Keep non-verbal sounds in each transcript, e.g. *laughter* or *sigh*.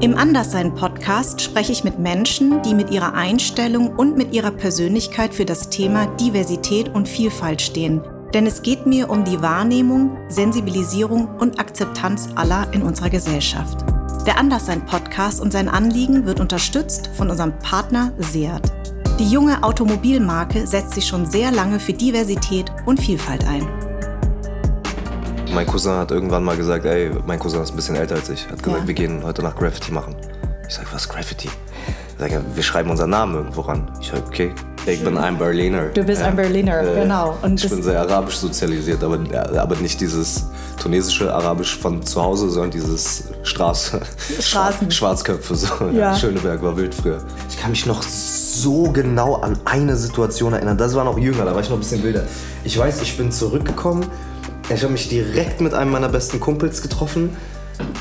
Im Anderssein-Podcast spreche ich mit Menschen, die mit ihrer Einstellung und mit ihrer Persönlichkeit für das Thema Diversität und Vielfalt stehen. Denn es geht mir um die Wahrnehmung, Sensibilisierung und Akzeptanz aller in unserer Gesellschaft. Der Anderssein-Podcast und sein Anliegen wird unterstützt von unserem Partner Seat. Die junge Automobilmarke setzt sich schon sehr lange für Diversität und Vielfalt ein. Mein Cousin hat irgendwann mal gesagt, ey, mein Cousin ist ein bisschen älter als ich. Hat gesagt, Ja. wir gehen heute Nacht Graffiti machen. Ich sag, was Graffiti? Er sagt, wir schreiben unseren Namen irgendwo ran. Ich sag, okay. Ich bin ein Berliner. Du bist ein Berliner, genau. Und ich bin sehr arabisch sozialisiert, aber, aber nicht dieses tunesische Arabisch von zu Hause, sondern dieses Straße, Straßen. Schwarzköpfe. So. Ja. Schöneberg war wild früher. Ich kann mich noch so genau an eine Situation erinnern. Das war noch jünger, da war ich noch ein bisschen wilder. Ich weiß, ich bin zurückgekommen. Ich habe mich direkt mit einem meiner besten Kumpels getroffen,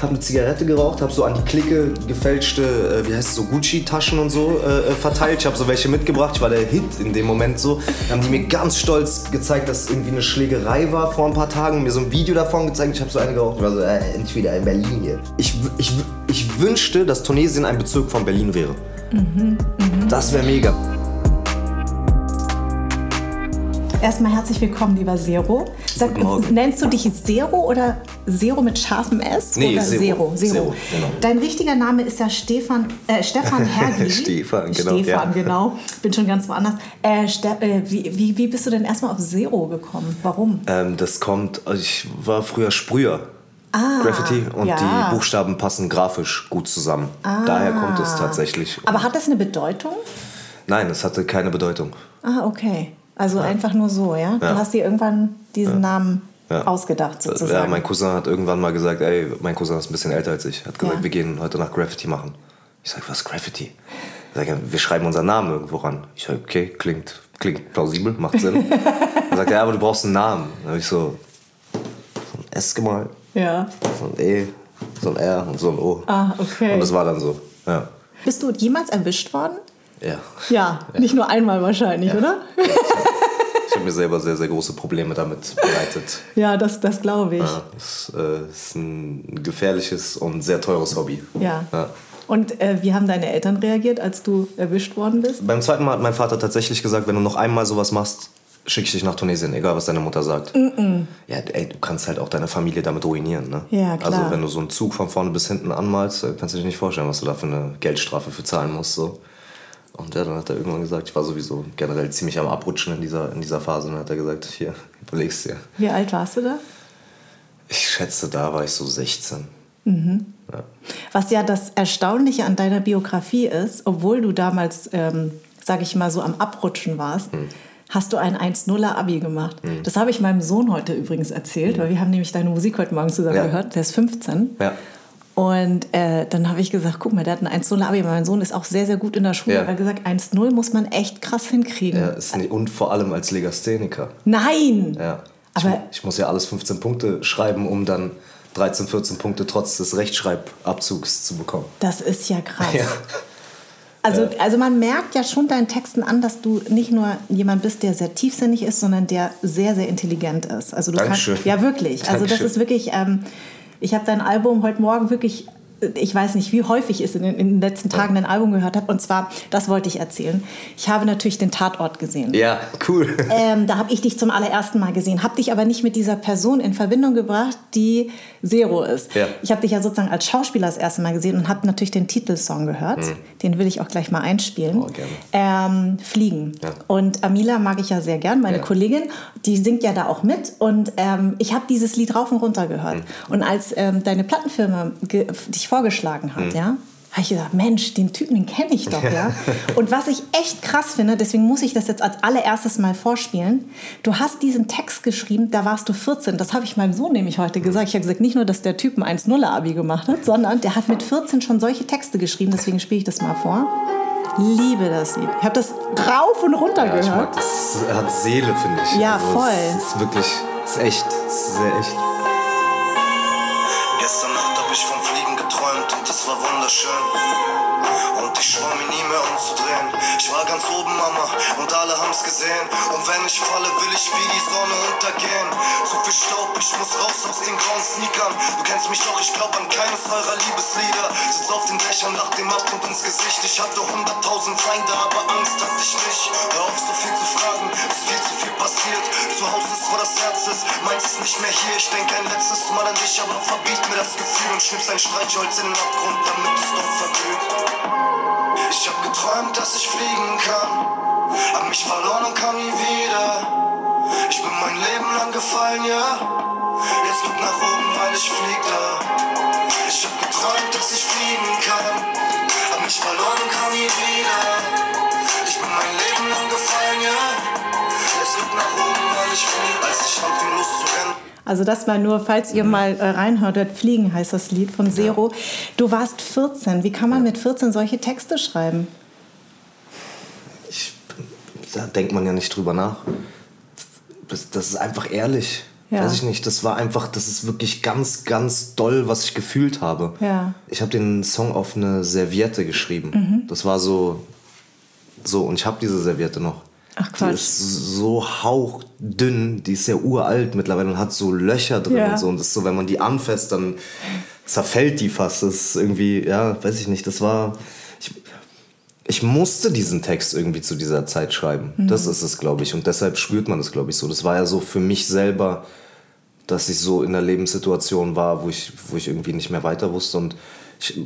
habe eine Zigarette geraucht, habe so an die Clique gefälschte, äh, wie heißt es so, Gucci-Taschen und so äh, äh, verteilt. Ich habe so welche mitgebracht. Ich war der Hit in dem Moment so. Dann haben die mir ganz stolz gezeigt, dass irgendwie eine Schlägerei war vor ein paar Tagen. Mir so ein Video davon gezeigt. Ich habe so eine geraucht. Ich war so, äh, endlich wieder in Berlin hier. Ich, ich, ich wünschte, dass Tunesien ein Bezirk von Berlin wäre. Das wäre mega. Erstmal herzlich willkommen, lieber Zero. Sag, nennst du dich Zero oder Zero mit scharfem S? Nee, oder Zero. Zero. Zero, genau. Dein richtiger Name ist ja Stefan, äh, Stefan *laughs* Hergli. Stefan, genau, Stefan, ja. genau. Bin schon ganz woanders. Äh, äh, wie, wie, wie bist du denn erstmal auf Zero gekommen? Warum? Ähm, das kommt, also ich war früher Sprüher. Ah, Graffiti und ja. Ah. die Buchstaben passen grafisch gut zusammen. Daher kommt es tatsächlich. Aber hat das eine Bedeutung? Nein, es hatte keine Bedeutung. Ah, okay. Also einfach nur so, ja? Du hast dir irgendwann diesen Namen Ja. ausgedacht, sozusagen. Ja, mein Cousin hat irgendwann mal gesagt, ey, mein Cousin ist ein bisschen älter als ich. Hat gesagt, Ja. wir gehen heute Nacht Graffiti machen. Ich sag, was Graffiti? Er sagt, wir schreiben unseren Namen irgendwo ran. Ich sag, okay, klingt, klingt plausibel, macht Sinn. *laughs* er sagt, ja, aber du brauchst einen Namen. Dann habe ich so, so ein S gemalt, ja. so ein E, so ein R und so ein O. Ah, okay. Und das war dann so, ja. Bist du jemals erwischt worden? Ja. Ja, nicht nur einmal wahrscheinlich, oder? Ich habe mir selber sehr, sehr große Probleme damit bereitet. *laughs* Ja, das, das glaube ich. Ja, es äh, ist ein gefährliches und sehr teures Hobby. Ja. Ja. Und äh, wie haben deine Eltern reagiert, als du erwischt worden bist? Beim zweiten Mal hat mein Vater tatsächlich gesagt, wenn du noch einmal sowas machst, schicke ich dich nach Tunesien, egal was deine Mutter sagt. Ja, ey, du kannst halt auch deine Familie damit ruinieren. Ne? Ja, klar. Also wenn du so einen Zug von vorne bis hinten anmalst, äh, kannst du dir nicht vorstellen, was du da für eine Geldstrafe für zahlen musst. So. Und ja, dann hat er irgendwann gesagt, ich war sowieso generell ziemlich am Abrutschen in dieser, in dieser Phase. Und dann hat er gesagt, hier, überlegst dir. Wie alt warst du da? Ich schätze, da war ich so 16. Was ja das Erstaunliche an deiner Biografie ist, obwohl du damals, ähm, sage ich mal, so am Abrutschen warst, Hm. hast du ein 1-0er Abi gemacht. Das habe ich meinem Sohn heute übrigens erzählt, weil wir haben nämlich deine Musik heute Morgen zusammen. Ja. gehört. Der ist 15. Ja. Und äh, dann habe ich gesagt, guck mal, der hat ein 1-0 Abi. Mein Sohn ist auch sehr, sehr gut in der Schule. Ja. Er hat gesagt, 1-0 muss man echt krass hinkriegen. Ja, ist nicht, und vor allem als Legastheniker. Nein! Ja. Aber- ich, ich muss ja alles 15 Punkte schreiben, um dann 13, 14 Punkte trotz des Rechtschreibabzugs zu bekommen. Das ist ja krass. Ja. Also, also man merkt ja schon deinen Texten an, dass du nicht nur jemand bist, der sehr tiefsinnig ist, sondern der sehr, sehr intelligent ist. Also du Dankeschön. kannst ja wirklich. Also das Dankeschön. ist wirklich. Ähm, ich habe dein Album heute Morgen wirklich. Ich weiß nicht, wie häufig ich in den, in den letzten Tagen ein Album gehört habe. Und zwar, das wollte ich erzählen. Ich habe natürlich den Tatort gesehen. Ja, cool. *laughs* Ähm, da habe ich dich zum allerersten Mal gesehen, habe dich aber nicht mit dieser Person in Verbindung gebracht, die Zero ist. Ja. Ich habe dich ja sozusagen als Schauspieler das erste Mal gesehen und habe natürlich den Titelsong gehört. Den will ich auch gleich mal einspielen. Mhm. Oh, gerne. ähm, Fliegen. Ja. Und Amila mag ich ja sehr gern, meine Ja. Kollegin. Die singt ja da auch mit. Und ähm, ich habe dieses Lied rauf und runter gehört. Mhm. Und als ähm, deine Plattenfirma ge- vorgeschlagen hat, Mhm. ja, habe ich gesagt, Mensch, den Typen, den kenne ich doch, ja. Und was ich echt krass finde, deswegen muss ich das jetzt als allererstes mal vorspielen. Du hast diesen Text geschrieben, da warst du 14. Das habe ich meinem Sohn nämlich heute gesagt. Ich habe gesagt, nicht nur, dass der Typ ein 1-0-Abi gemacht hat, sondern der hat mit 14 schon solche Texte geschrieben. Deswegen spiele ich das mal vor. Liebe das Lied. Ich habe das rauf und runter Ja, ich mag gehört. das. Hat Seele, finde ich. Ja, voll. Es ist wirklich, es ist echt. Es ist sehr echt. War wunderschön. Und ich schwor mir nie mehr umzudrehen. Ich war ganz oben, Mama, und alle haben's gesehen. Und wenn ich falle, will ich wie die Sonne untergehen. Zu viel Staub, ich muss raus aus den grauen Sneakern. Du kennst mich doch, ich glaub an keines eurer Liebeslieder. Sitz auf den Dächern, lach dem Abgrund ins Gesicht. Ich hatte hunderttausend Feinde, aber Angst hatte ich nicht. Hör auf, so viel zu fragen, ist viel zu viel passiert. Zu Hause ist, wo das Herz ist, meins ist nicht mehr hier. Ich denke ein letztes Mal an dich, aber verbiet mir das Gefühl und schnippst ein Streichholz in den Abgrund, damit es doch verglüht. Ich hab geträumt, dass ich fliegen kann, hab mich verloren und kam nie wieder. Ich bin mein Leben lang gefallen, ja. Jetzt guck nach oben, weil ich flieg da. Also das mal nur, falls ihr mal äh, reinhörtet, Fliegen heißt das Lied von Zero. Du warst 14. Wie kann man mit 14 solche Texte schreiben? Ich, da denkt man ja nicht drüber nach. Das, das ist einfach ehrlich. Ja. Weiß ich nicht. Das war einfach, das ist wirklich ganz, ganz doll, was ich gefühlt habe. Ja. Ich habe den Song auf eine Serviette geschrieben. Mhm. Das war so, so und ich habe diese Serviette noch. Ach, Die Quatsch. ist so hauchdünn, die ist ja uralt mittlerweile und hat so Löcher drin Ja. und so. Und das ist so, wenn man die anfasst, dann zerfällt die fast. Das ist irgendwie, ja, weiß ich nicht, das war. Ich, ich musste diesen Text irgendwie zu dieser Zeit schreiben. Mhm. Das ist es, glaube ich. Und deshalb spürt man es, glaube ich, so. Das war ja so für mich selber, dass ich so in einer Lebenssituation war, wo ich, wo ich irgendwie nicht mehr weiter wusste. Und ich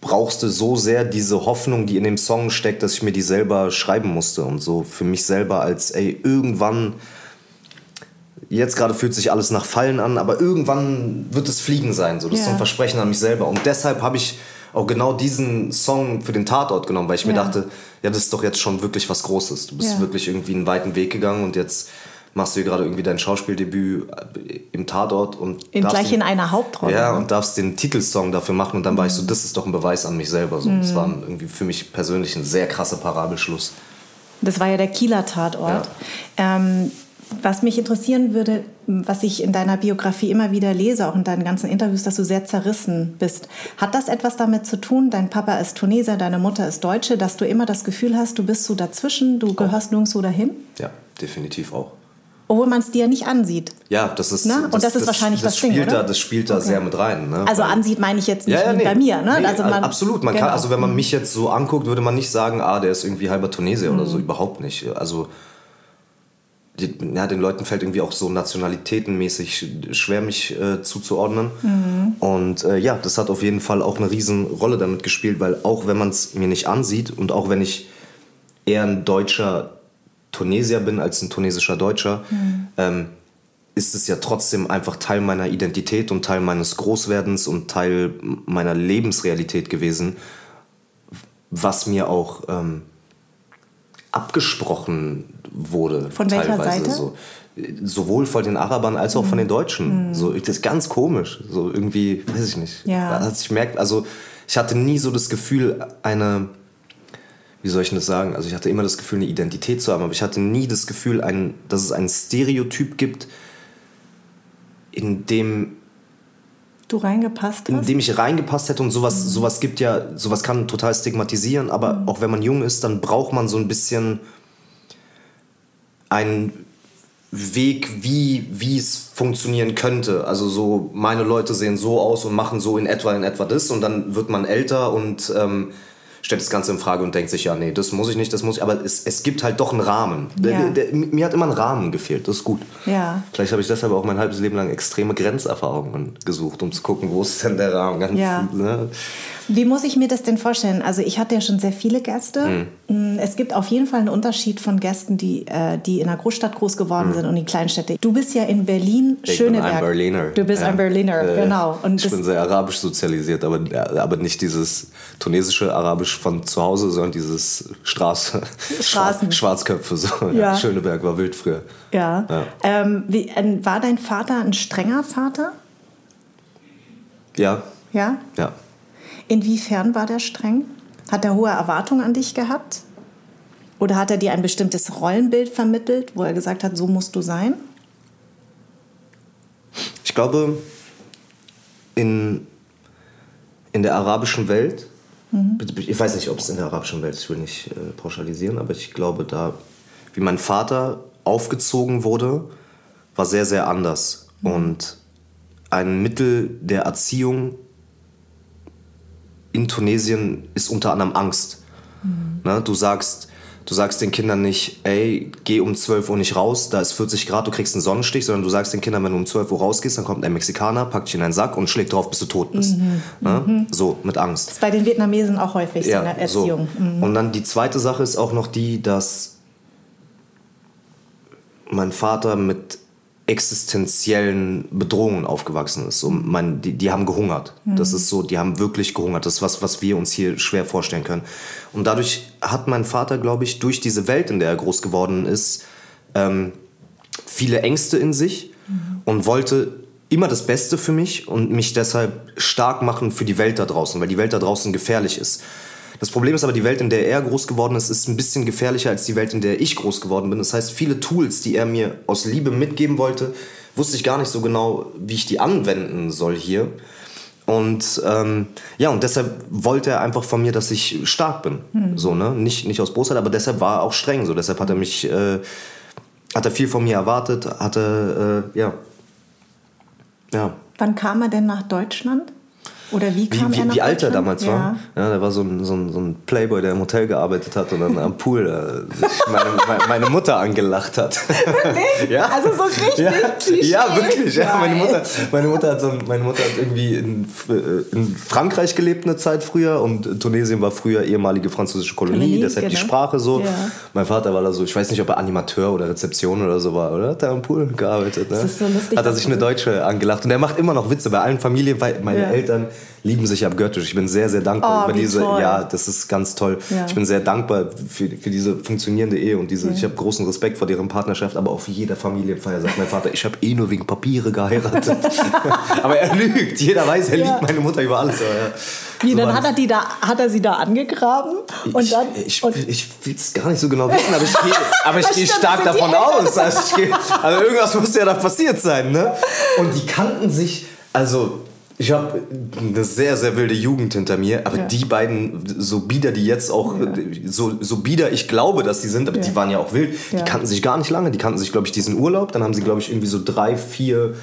brauchte so sehr diese Hoffnung, die in dem Song steckt, dass ich mir die selber schreiben musste. Und so für mich selber als, ey, irgendwann jetzt gerade fühlt sich alles nach Fallen an, aber irgendwann wird es Fliegen sein. So, das ist so ein Versprechen an mich selber. Und deshalb habe ich auch genau diesen Song für den Tatort genommen, weil ich mir Ja. dachte, ja, das ist doch jetzt schon wirklich was Großes. Du bist Ja. wirklich irgendwie einen weiten Weg gegangen und jetzt machst du hier gerade irgendwie dein Schauspieldebüt im Tatort und In, gleich den- in einer Hauptrolle. ja, ne? und darfst den Titelsong dafür machen und dann war ich Mhm. so, das ist doch ein Beweis an mich selber. So. Das war irgendwie für mich persönlich ein sehr krasser Parabelschluss. Das war ja der Kieler Tatort. Ähm, was mich interessieren würde, was ich in deiner Biografie immer wieder lese, auch in deinen ganzen Interviews, dass du sehr zerrissen bist. Hat das etwas damit zu tun, dein Papa ist Tuneser, deine Mutter ist Deutsche, dass du immer das Gefühl hast, du bist so dazwischen, du gehörst nirgendwo dahin? Ja, definitiv auch. Obwohl man es dir nicht ansieht. Ja, das ist. Na, und das ist wahrscheinlich das Ding, spielt oder? Da, das spielt da Okay. sehr mit rein. Ne? Also Weil- ansieht meine ich jetzt nicht wie nee. bei mir. Ne? Nee, also man, absolut. Man genau. kann, also wenn man mich jetzt so anguckt, würde man nicht sagen, ah, der ist irgendwie halber Tunesier oder Mhm. so. Überhaupt nicht. Also die, ja, den Leuten fällt irgendwie auch so nationalitätenmäßig schwer, mich äh, zuzuordnen. Mhm. Und äh, ja, das hat auf jeden Fall auch eine riesen Rolle damit gespielt, weil auch wenn man es mir nicht ansieht und auch wenn ich eher ein deutscher Tunesier bin als ein tunesischer Deutscher, Mhm. ähm, ist es ja trotzdem einfach Teil meiner Identität und Teil meines Großwerdens und Teil meiner Lebensrealität gewesen, was mir auch ähm, abgesprochen wurde. Von welcher teilweise Seite? So. Sowohl von den Arabern als auch von den Deutschen. So, das ist ganz komisch. So irgendwie, weiß ich nicht. Ja. Also ich merke, also ich hatte nie so das Gefühl, eine, wie soll ich das sagen? Also ich hatte immer das Gefühl, eine Identität zu haben, aber ich hatte nie das Gefühl, ein, dass es ein Stereotyp gibt, in dem du reingepasst in hast. dem ich reingepasst hätte und sowas, sowas gibt ja, sowas kann total stigmatisieren, aber auch wenn man jung ist, dann braucht man so ein bisschen einen Weg, wie, wie es funktionieren könnte. Also so, meine Leute sehen so aus und machen so in etwa in etwa das und dann wird man älter und ähm, stellt das Ganze in Frage und denkt sich, ja, nee, das muss ich nicht, das muss ich, aber es, es gibt halt doch einen Rahmen. Der, Ja. der, mir hat immer ein Rahmen gefehlt, das ist gut. Ja. Vielleicht habe ich deshalb auch mein halbes Leben lang extreme Grenzerfahrungen gesucht, um zu gucken, wo ist denn der Rahmen. Ganz, Ja. ne? Wie muss ich mir das denn vorstellen? Also ich hatte ja schon sehr viele Gäste. Hm. Es gibt auf jeden Fall einen Unterschied von Gästen, die, äh, die in einer Großstadt groß geworden sind und in Kleinstädte. Du bist ja in Berlin, Hm. Ich bin Schöneberg. ein Berliner. Du bist Ja. ein Berliner, Äh, genau. Und ich bin sehr arabisch sozialisiert, aber, aber nicht dieses tunesische Von zu Hause, sondern dieses Straße, Straßen. Schwarzköpfe. So. Ja. Ja. Schöneberg war wild früher. ja. Ja. Ähm, wie, äh, war dein Vater ein strenger Vater? Ja, Ja. ja. Inwiefern war der streng? Hat er hohe Erwartungen an dich gehabt? Oder hat er dir ein bestimmtes Rollenbild vermittelt, wo er gesagt hat, so musst du sein? Ich glaube, in, in der arabischen Welt, ich weiß nicht, ob es in der arabischen Welt ist, ich will nicht äh, pauschalisieren, aber ich glaube, da, wie mein Vater aufgezogen wurde, war sehr, sehr anders. Und ein Mittel der Erziehung in Tunesien ist unter anderem Angst. Ne? Du sagst, Du sagst den Kindern nicht, ey, geh um 12 Uhr nicht raus, da ist 40 Grad, du kriegst einen Sonnenstich, sondern du sagst den Kindern, wenn du um 12 Uhr rausgehst, dann kommt ein Mexikaner, packt dich in einen Sack und schlägt drauf, bis du tot bist. Mhm. Ne? So, mit Angst. Das ist bei den Vietnamesen auch häufig so in der Erziehung. Mhm. So. Und dann die zweite Sache ist auch noch die, dass mein Vater mit existenziellen Bedrohungen aufgewachsen ist. So, mein, die, die haben gehungert. Das ist so, die haben wirklich gehungert. Das ist was, was wir uns hier schwer vorstellen können. Und dadurch hat mein Vater, glaube ich, durch diese Welt, in der er groß geworden ist, ähm, viele Ängste in sich und wollte immer das Beste für mich und mich deshalb stark machen für die Welt da draußen, weil die Welt da draußen gefährlich ist. Das Problem ist aber, die Welt, in der er groß geworden ist, ist ein bisschen gefährlicher als die Welt, in der ich groß geworden bin. Das heißt, viele Tools, die er mir aus Liebe mitgeben wollte, wusste ich gar nicht so genau, wie ich die anwenden soll hier. Und ähm, ja, und deshalb wollte er einfach von mir, dass ich stark bin. So, ne? Nicht, nicht aus Bosheit, aber deshalb war er auch streng. So. Deshalb hat er mich, äh, hat er viel von mir erwartet, hatte, äh, ja. Ja, Wann kam er denn nach Deutschland? Oder wie wie, kam er wie, nach wie alt er damals ja. war. Ja, der war so ein, so, ein, so ein Playboy, der im Hotel gearbeitet hat und dann am Pool äh, meine, *laughs* meine, Mutter angelacht hat. *laughs* ja. Also so richtig ja, Klischee. ja, wirklich. Ja. Meine. Mutter, meine, Mutter hat so, ein- meine Mutter hat irgendwie in, äh, in Frankreich gelebt eine Zeit früher und Tunesien war früher ehemalige französische Kolonie, Kolonie, deshalb die genau. Sprache so. Ja. Mein Vater war da so, ich weiß nicht, ob er Animateur oder Rezeption oder so war, oder? Hat er am Pool gearbeitet. Ne? Das ist so lustig, Hat er sich eine Deutsche angelacht und er macht immer noch Witze bei allen Familien, weil meine Ja. Eltern lieben sich abgöttisch. Ich bin sehr, sehr dankbar Oh, über diese, toll. ja, das ist ganz toll. Ja. Ich bin sehr dankbar für, für diese funktionierende Ehe und diese, ich habe großen Respekt vor deren Partnerschaft, aber auf jeder Familienfeier sagt mein Vater, ich habe eh nur wegen Papiere geheiratet. *laughs* aber er lügt. Jeder weiß, er Ja. liebt meine Mutter über alles. Ja. Wie, So dann hat er, die da, hat er sie da angegraben? Und ich, dann, ich, und, ich will es gar nicht so genau wissen, aber ich gehe, *laughs* aber ich gehe stark davon aus. Also, gehe, also irgendwas muss ja da passiert sein. Ne? Und die kannten sich, also ich habe eine sehr, sehr wilde Jugend hinter mir, aber Ja. die beiden, so bieder die jetzt auch, so, so bieder ich glaube, dass die sind, aber Ja. die waren ja auch wild, Ja. die kannten sich gar nicht lange. Die kannten sich, glaube ich, diesen Urlaub. Dann haben sie, glaube ich, irgendwie so drei, vier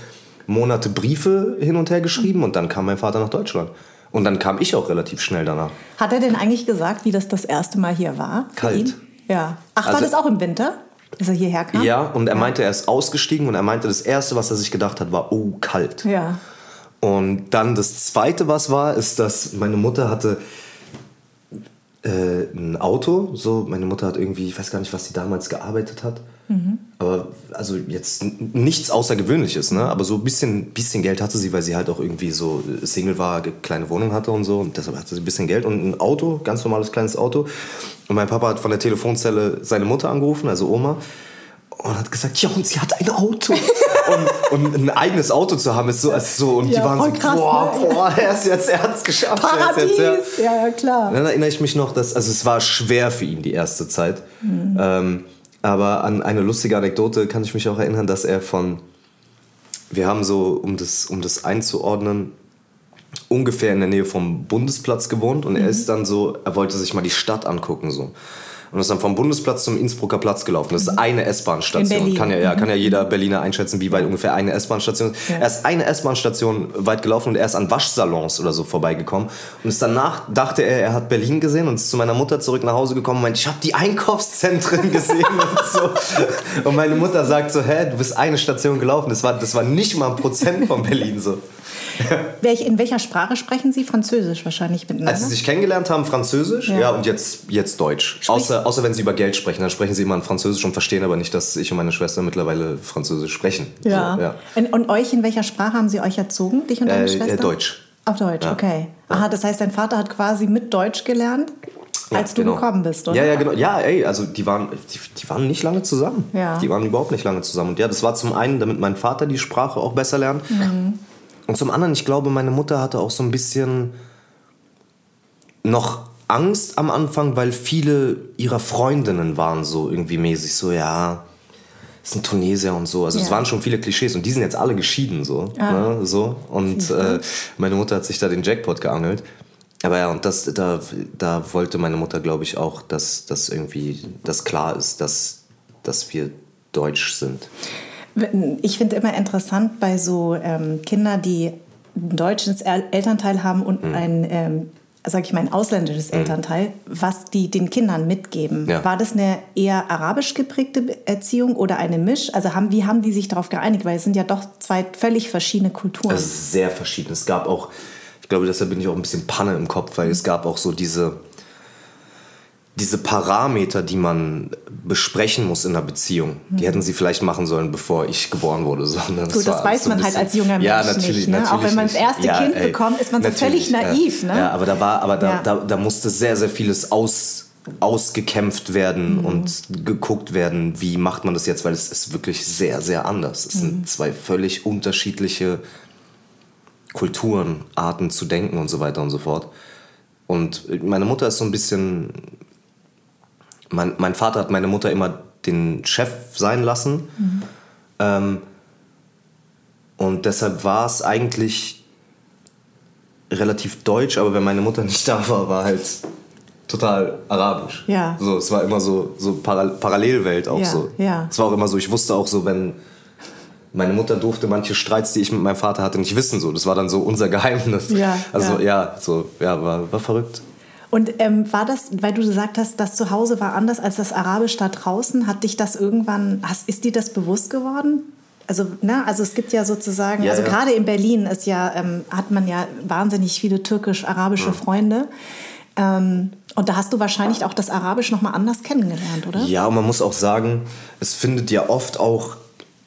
Monate Briefe hin und her geschrieben und dann kam mein Vater nach Deutschland. Und dann kam ich auch relativ schnell danach. hat er denn eigentlich gesagt, wie das das erste Mal hier war? Kalt. Ja. Ach, war Also- das auch im Winter, dass er hierher kam? Ja, und er meinte, er ist ausgestiegen und er meinte, das Erste, was er sich gedacht hat, war, oh, kalt. Ja. Und dann das Zweite, was war, ist, dass meine Mutter hatte äh, ein Auto. So, meine Mutter hat irgendwie, ich weiß gar nicht, was sie damals gearbeitet hat. Aber also jetzt nichts Außergewöhnliches, ne? Aber so ein bisschen, bisschen Geld hatte sie, weil sie halt auch irgendwie so Single war, kleine Wohnung hatte und so. Und deshalb hatte sie ein bisschen Geld und ein Auto, ganz normales kleines Auto. Und mein Papa hat von der Telefonzelle seine Mutter angerufen, also Oma. Und hat gesagt, ja, und sie hat ein Auto. und, und ein eigenes Auto zu haben, ist so, ist so und Ja, die waren so, krass, boah, ne? boah, er ist jetzt, er hat's geschafft. Er ist Paradies! jetzt, ja. Ja, klar. Dann erinnere ich mich noch, dass, also es war schwer für ihn die erste Zeit. Mhm. Ähm, aber an eine lustige Anekdote kann ich mich auch erinnern, dass er von, wir haben so, um das, um das einzuordnen, ungefähr in der Nähe vom Bundesplatz gewohnt und Mhm. er ist dann so, er wollte sich mal die Stadt angucken so. Und ist dann vom Bundesplatz zum Innsbrucker Platz gelaufen. Das ist eine Mhm. In S-Bahn-Station. Kann ja, ja, kann ja jeder Berliner einschätzen, wie weit ungefähr eine S-Bahn-Station ist. Ja. Er ist eine S-Bahn-Station weit gelaufen und er ist an Waschsalons oder so vorbeigekommen. Und ist danach dachte er, er hat Berlin gesehen und ist zu meiner Mutter zurück nach Hause gekommen und meint, ich habe die Einkaufszentren *laughs* gesehen und so. Und meine Mutter sagt so, hä, du bist eine Station gelaufen. Das war, das war nicht mal ein Prozent von Berlin so. *laughs* In welcher Sprache sprechen Sie? Französisch wahrscheinlich miteinander? Als sie sich kennengelernt haben, Französisch, ja, Ja. und jetzt, jetzt Deutsch. Außer, außer wenn sie über Geld sprechen, dann sprechen sie immer in Französisch und verstehen aber nicht, dass ich und meine Schwester mittlerweile Französisch sprechen. ja. So, ja. Und, und euch, in welcher Sprache haben Sie euch erzogen, dich und deine Äh, Schwester? äh, Deutsch. Auf Deutsch, Ja. okay. Aha, das heißt, dein Vater hat quasi mit Deutsch gelernt, als du genau. gekommen bist, oder? Ja, ja, genau. Ja, ey, also die waren, die, die waren nicht lange zusammen. Ja. Die waren überhaupt nicht lange zusammen. Und ja, das war zum einen, damit mein Vater die Sprache auch besser lernt. Und zum anderen, ich glaube, meine Mutter hatte auch so ein bisschen noch Angst am Anfang, weil viele ihrer Freundinnen waren so irgendwie mäßig so, ja, ist ein Tunesier und so. Also es Ja. waren schon viele Klischees und die sind jetzt alle geschieden so. Ah. Ne, so. Und äh, meine Mutter hat sich da den Jackpot geangelt. Aber ja, und das, da, da wollte meine Mutter, glaube ich, auch, dass, dass irgendwie das klar ist, dass, dass wir deutsch sind. Ich finde immer interessant bei so ähm, Kindern, die ein deutsches El Elternteil haben und Mhm. ein ähm, sag ich mal, ein ausländisches Elternteil, was die den Kindern mitgeben. Mhm. Ja. War das eine eher arabisch geprägte Erziehung oder eine Misch? Also haben, wie haben die sich darauf geeinigt? Weil es sind ja doch zwei völlig verschiedene Kulturen. Es ist sehr verschieden. Es gab auch, ich glaube, deshalb bin ich auch ein bisschen Panne im Kopf, weil es gab auch so diese, diese Parameter, die man besprechen muss in einer Beziehung. Die hätten sie vielleicht machen sollen, bevor ich geboren wurde. So, ne? Gut, das weiß so man halt bisschen- als junger ja, Mensch natürlich, nicht, ne? Natürlich Auch wenn man das erste Kind bekommt, ist man so völlig naiv, ja. ne? Ja, aber da war, aber da, Ja. da, da musste sehr, sehr vieles aus, ausgekämpft werden Mhm. und geguckt werden, wie macht man das jetzt, weil es ist wirklich sehr, sehr anders. Es Mhm. sind zwei völlig unterschiedliche Kulturen, Arten zu denken und so weiter und so fort. Und meine Mutter ist so ein bisschen. Mein, mein Vater hat meine Mutter immer den Chef sein lassen. Ähm, und deshalb war es eigentlich relativ deutsch, aber wenn meine Mutter nicht *laughs* da war, war halt total arabisch. Ja. So, es war immer so, so Paral Parallelwelt auch Ja, so. ja. Es war auch immer so, ich wusste auch so, wenn meine Mutter durfte manche Streits, die ich mit meinem Vater hatte, nicht wissen. So. Das war dann so unser *laughs* Geheimnis. Ja, also ja. ja, so, ja, war, war verrückt. Und ähm, war das, weil du gesagt hast, das zu Hause war anders als das Arabisch da draußen, hat dich das irgendwann, hast, ist dir das bewusst geworden? Also, ne, also es gibt ja sozusagen, Ja, also ja. gerade in Berlin ist ja, ähm, hat man ja wahnsinnig viele türkisch-arabische Freunde. Ähm, und da hast du wahrscheinlich auch das Arabisch nochmal anders kennengelernt, oder? Ja, und man muss auch sagen, es findet ja oft auch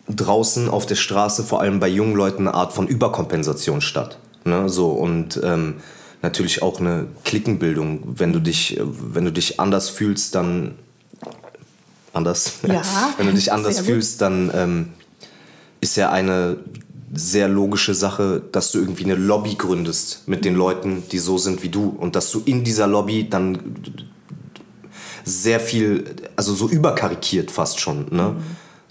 draußen auf der Straße, vor allem bei jungen Leuten, eine Art von Überkompensation statt. Ne? So, und ähm, natürlich auch eine Klickenbildung. Wenn du dich, äh, wenn du dich anders fühlst, dann anders. *laughs* Ja, wenn du dich anders fühlst, dann ähm, ist ja eine sehr logische Sache, dass du irgendwie eine Lobby gründest mit den Leuten, die so sind wie du. Und dass du in dieser Lobby dann sehr viel, also so überkarikiert fast schon, ne?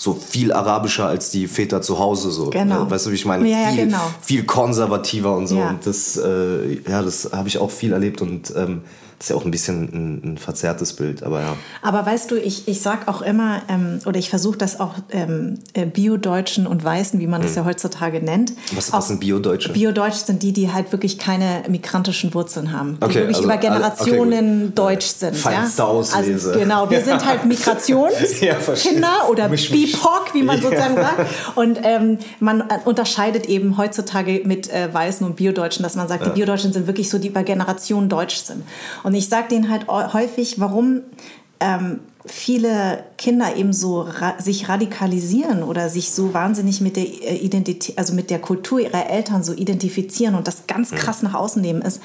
So viel arabischer als die Väter zu Hause, so. Genau. Ne? Weißt du, wie ich meine? Ja, viel, genau. viel konservativer und so. Ja. Und das, äh, ja, das habe ich auch viel erlebt und ähm, ist ja auch ein bisschen ein, ein verzerrtes Bild, aber ja. Aber weißt du, ich, ich sag auch immer, ähm, oder ich versuche das auch ähm, äh, Bio-Deutschen und Weißen, wie man das ja heutzutage nennt. Was- was sind Bio-Deutsche? Bio-Deutsch sind die, die halt wirklich keine migrantischen Wurzeln haben. Die Okay, wirklich also über Generationen okay, gut. deutsch sind. Feinste ja? Auslese. Also, genau, wir sind halt *laughs* Ja. Migrationskinder *laughs* oder Misch, misch. BIPOC, wie man *laughs* Ja. sozusagen sagt. Und ähm, man äh, unterscheidet eben heutzutage mit äh, Weißen und Biodeutschen, dass man sagt, die Biodeutschen sind wirklich so, die über Generationen deutsch sind. Und ich sage denen halt häufig, warum ähm, viele Kinder eben so ra sich radikalisieren oder sich so wahnsinnig mit der äh, Identität, also mit der Kultur ihrer Eltern so identifizieren und das ganz krass nach außen nehmen ist,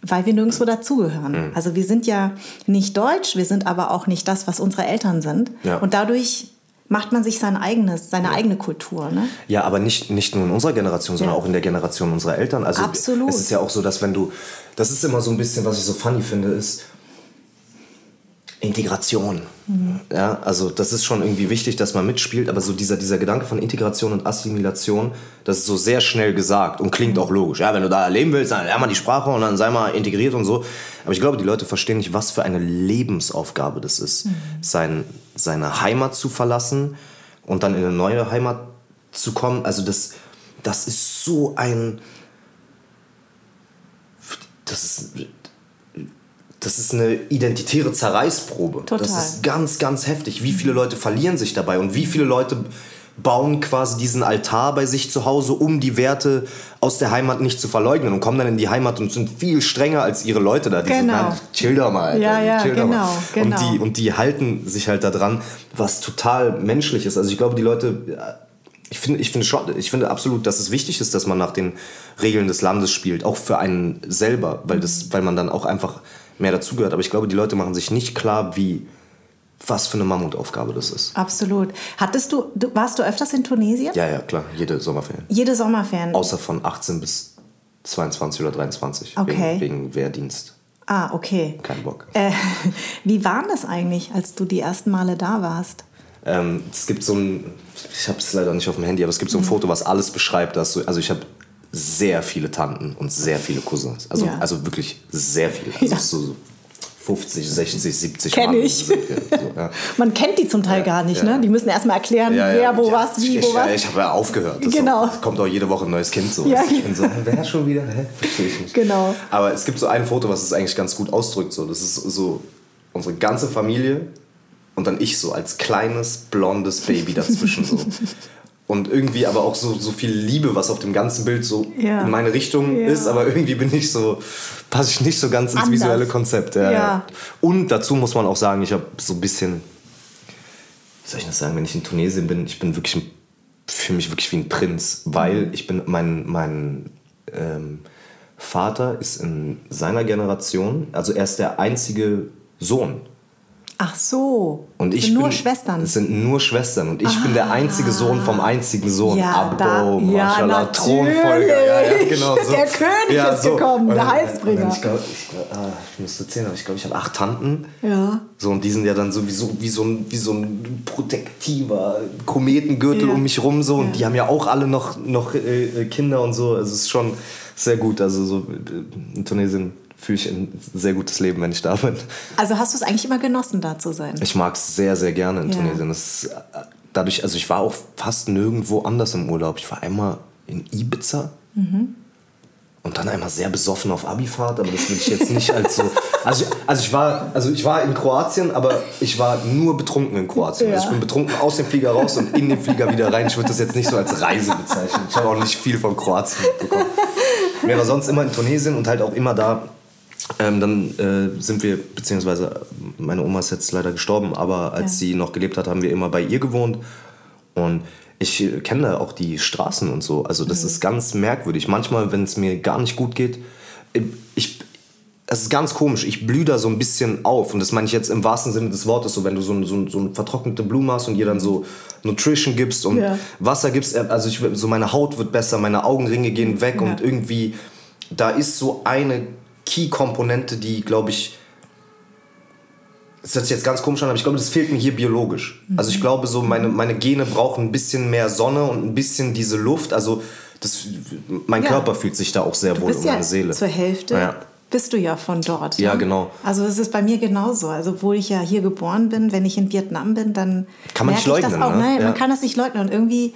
weil wir nirgendwo dazugehören. Also wir sind ja nicht deutsch, wir sind aber auch nicht das, was unsere Eltern sind. Ja. Und dadurch macht man sich sein eigenes, seine eigene Kultur. Ne? Ja, aber nicht, nicht nur in unserer Generation, sondern Ja. auch in der Generation unserer Eltern. Also Absolut. es ist ja auch so, dass wenn du, das ist immer so ein bisschen, was ich so funny finde, ist Integration. Ja, also das ist schon irgendwie wichtig, dass man mitspielt, aber so dieser, dieser Gedanke von Integration und Assimilation, das ist so sehr schnell gesagt und klingt auch logisch. Ja, wenn du da leben willst, dann lern mal die Sprache und dann sei mal integriert und so. Aber ich glaube, die Leute verstehen nicht, was für eine Lebensaufgabe das ist, sein, seine Heimat zu verlassen und dann in eine neue Heimat zu kommen. Also das, das ist so ein... Das ist das ist eine identitäre Zerreißprobe. Total. Das ist ganz, ganz heftig. Wie viele Leute verlieren sich dabei und wie viele Leute bauen quasi diesen Altar bei sich zu Hause, um die Werte aus der Heimat nicht zu verleugnen und kommen dann in die Heimat und sind viel strenger als ihre Leute da. Die sind, Genau. "Nein, chill doch mal. Alter, Ja, ja, doch mal." genau, genau. Und, die, und die halten sich halt da dran, was total menschlich ist. Also ich glaube, die Leute... Ich finde, ich, finde schon, ich finde absolut, dass es wichtig ist, dass man nach den Regeln des Landes spielt, auch für einen selber, weil, das, weil man dann auch einfach mehr dazugehört. Aber ich glaube, die Leute machen sich nicht klar, wie, was für eine Mammutaufgabe das ist. Absolut. Hattest du, du, warst du öfters in Tunesien? Ja, ja, klar, jede Sommerferien. Jede Sommerferien? Außer von 18 bis 22 oder 23. Okay. Wegen, wegen Wehrdienst. Ah, okay. Kein Bock. Äh, *laughs* wie war das eigentlich, als du die ersten Male da warst? Ähm, es gibt so ein, ich habe es leider nicht auf dem Handy, aber es gibt Mhm. so ein Foto, was alles beschreibt. Dass du, also ich habe sehr viele Tanten und sehr viele Cousins. Also, Ja. also wirklich sehr viele. Also Ja. so, so 50, 60, 70 Kenn Mann ich. So, ja. *laughs* Man kennt die zum Teil gar nicht, ja. ne? Die müssen erstmal erklären, Ja, ja. wer, wo Ja, was, wie, ich, wo was. Ja, ich habe ja aufgehört. Das Genau. Auch, kommt auch jede Woche ein neues Kind so. Ja, ich bin so, wer schon wieder? Hä? Verstehe ich nicht. Genau. Aber es gibt so ein Foto, was es eigentlich ganz gut ausdrückt. So. Das ist so unsere ganze Familie und dann ich so als kleines, blondes Baby dazwischen. so. *laughs* Und irgendwie aber auch so, so viel Liebe, was auf dem ganzen Bild so Ja. in meine Richtung Ja. ist, aber irgendwie bin ich so, passe ich nicht so ganz ins Anders. visuelle Konzept. Ja. Und dazu muss man auch sagen, ich habe so ein bisschen, wie soll ich das sagen, wenn ich in Tunesien bin, ich bin wirklich, fühle mich wirklich wie ein Prinz, weil ich bin, mein, mein ähm, Vater ist in seiner Generation, also er ist der einzige Sohn. Ach so. Und ich sind nur bin, Schwestern. Ah. Es sind nur Schwestern. Und ich bin der einzige Sohn vom einzigen Sohn. Ja, Abo, da- ja, Mashallah, natürlich. Thronfolger. Ja, ja, genau, *laughs* so. Der König ist gekommen, Und der dann- Heilsbringer. Ich, glaub, ich, ah, ich müsste zählen, aber ich glaube, ich habe acht Tanten. Ja. So, und die sind ja dann sowieso wie so ein, wie so ein protektiver Kometengürtel Ja. um mich rum. So. Und Ja. die haben ja auch alle noch, noch äh, Kinder und so. Also es ist schon sehr gut. Also so äh, in Tunesien fühle ich ein sehr gutes Leben, wenn ich da bin. Also hast du es eigentlich immer genossen, da zu sein? Ich mag es sehr, sehr gerne in Ja. Tunesien. Das, äh, dadurch, also ich war auch fast nirgendwo anders im Urlaub. Ich war einmal in Ibiza Mhm. und dann einmal sehr besoffen auf Abifahrt, aber das will ich jetzt nicht als so. Also ich, also ich war, also ich war in Kroatien, aber ich war nur betrunken in Kroatien. Also Ja. ich bin betrunken aus dem Flieger raus und in den Flieger wieder rein. Ich würde das jetzt nicht so als Reise bezeichnen. Ich habe auch nicht viel von Kroatien mitbekommen. Ich war sonst immer in Tunesien und halt auch immer da ähm, dann äh, sind wir, beziehungsweise meine Oma ist jetzt leider gestorben, aber als Ja. sie noch gelebt hat, haben wir immer bei ihr gewohnt. Und ich kenne auch die Straßen und so. Also das ist ganz merkwürdig. Manchmal, wenn es mir gar nicht gut geht, äh, ich, es ist ganz komisch. Ich blühe da so ein bisschen auf. Und das meine ich jetzt im wahrsten Sinne des Wortes. So, wenn du so, so, so eine vertrocknete Blume hast und ihr dann so Nutrition gibst und Ja. Wasser gibst. äh, Also ich, so meine Haut wird besser, meine Augenringe gehen weg Ja. und irgendwie, da ist so eine Key-Komponente, die, glaube ich, das hört sich jetzt ganz komisch an, aber ich glaube, das fehlt mir hier biologisch. Also ich glaube, so meine, meine Gene brauchen ein bisschen mehr Sonne und ein bisschen diese Luft. Also das, mein Ja. Körper fühlt sich da auch sehr Du wohl bist und ja meine Seele. zur Hälfte. Ja. Bist du ja von dort. Ja, ne? genau. Also es ist bei mir genauso. Also obwohl ich ja hier geboren bin, wenn ich in Vietnam bin, dann Kann man merke nicht ich das leugnen, auch. ne? Nein, man kann das nicht leugnen. Und irgendwie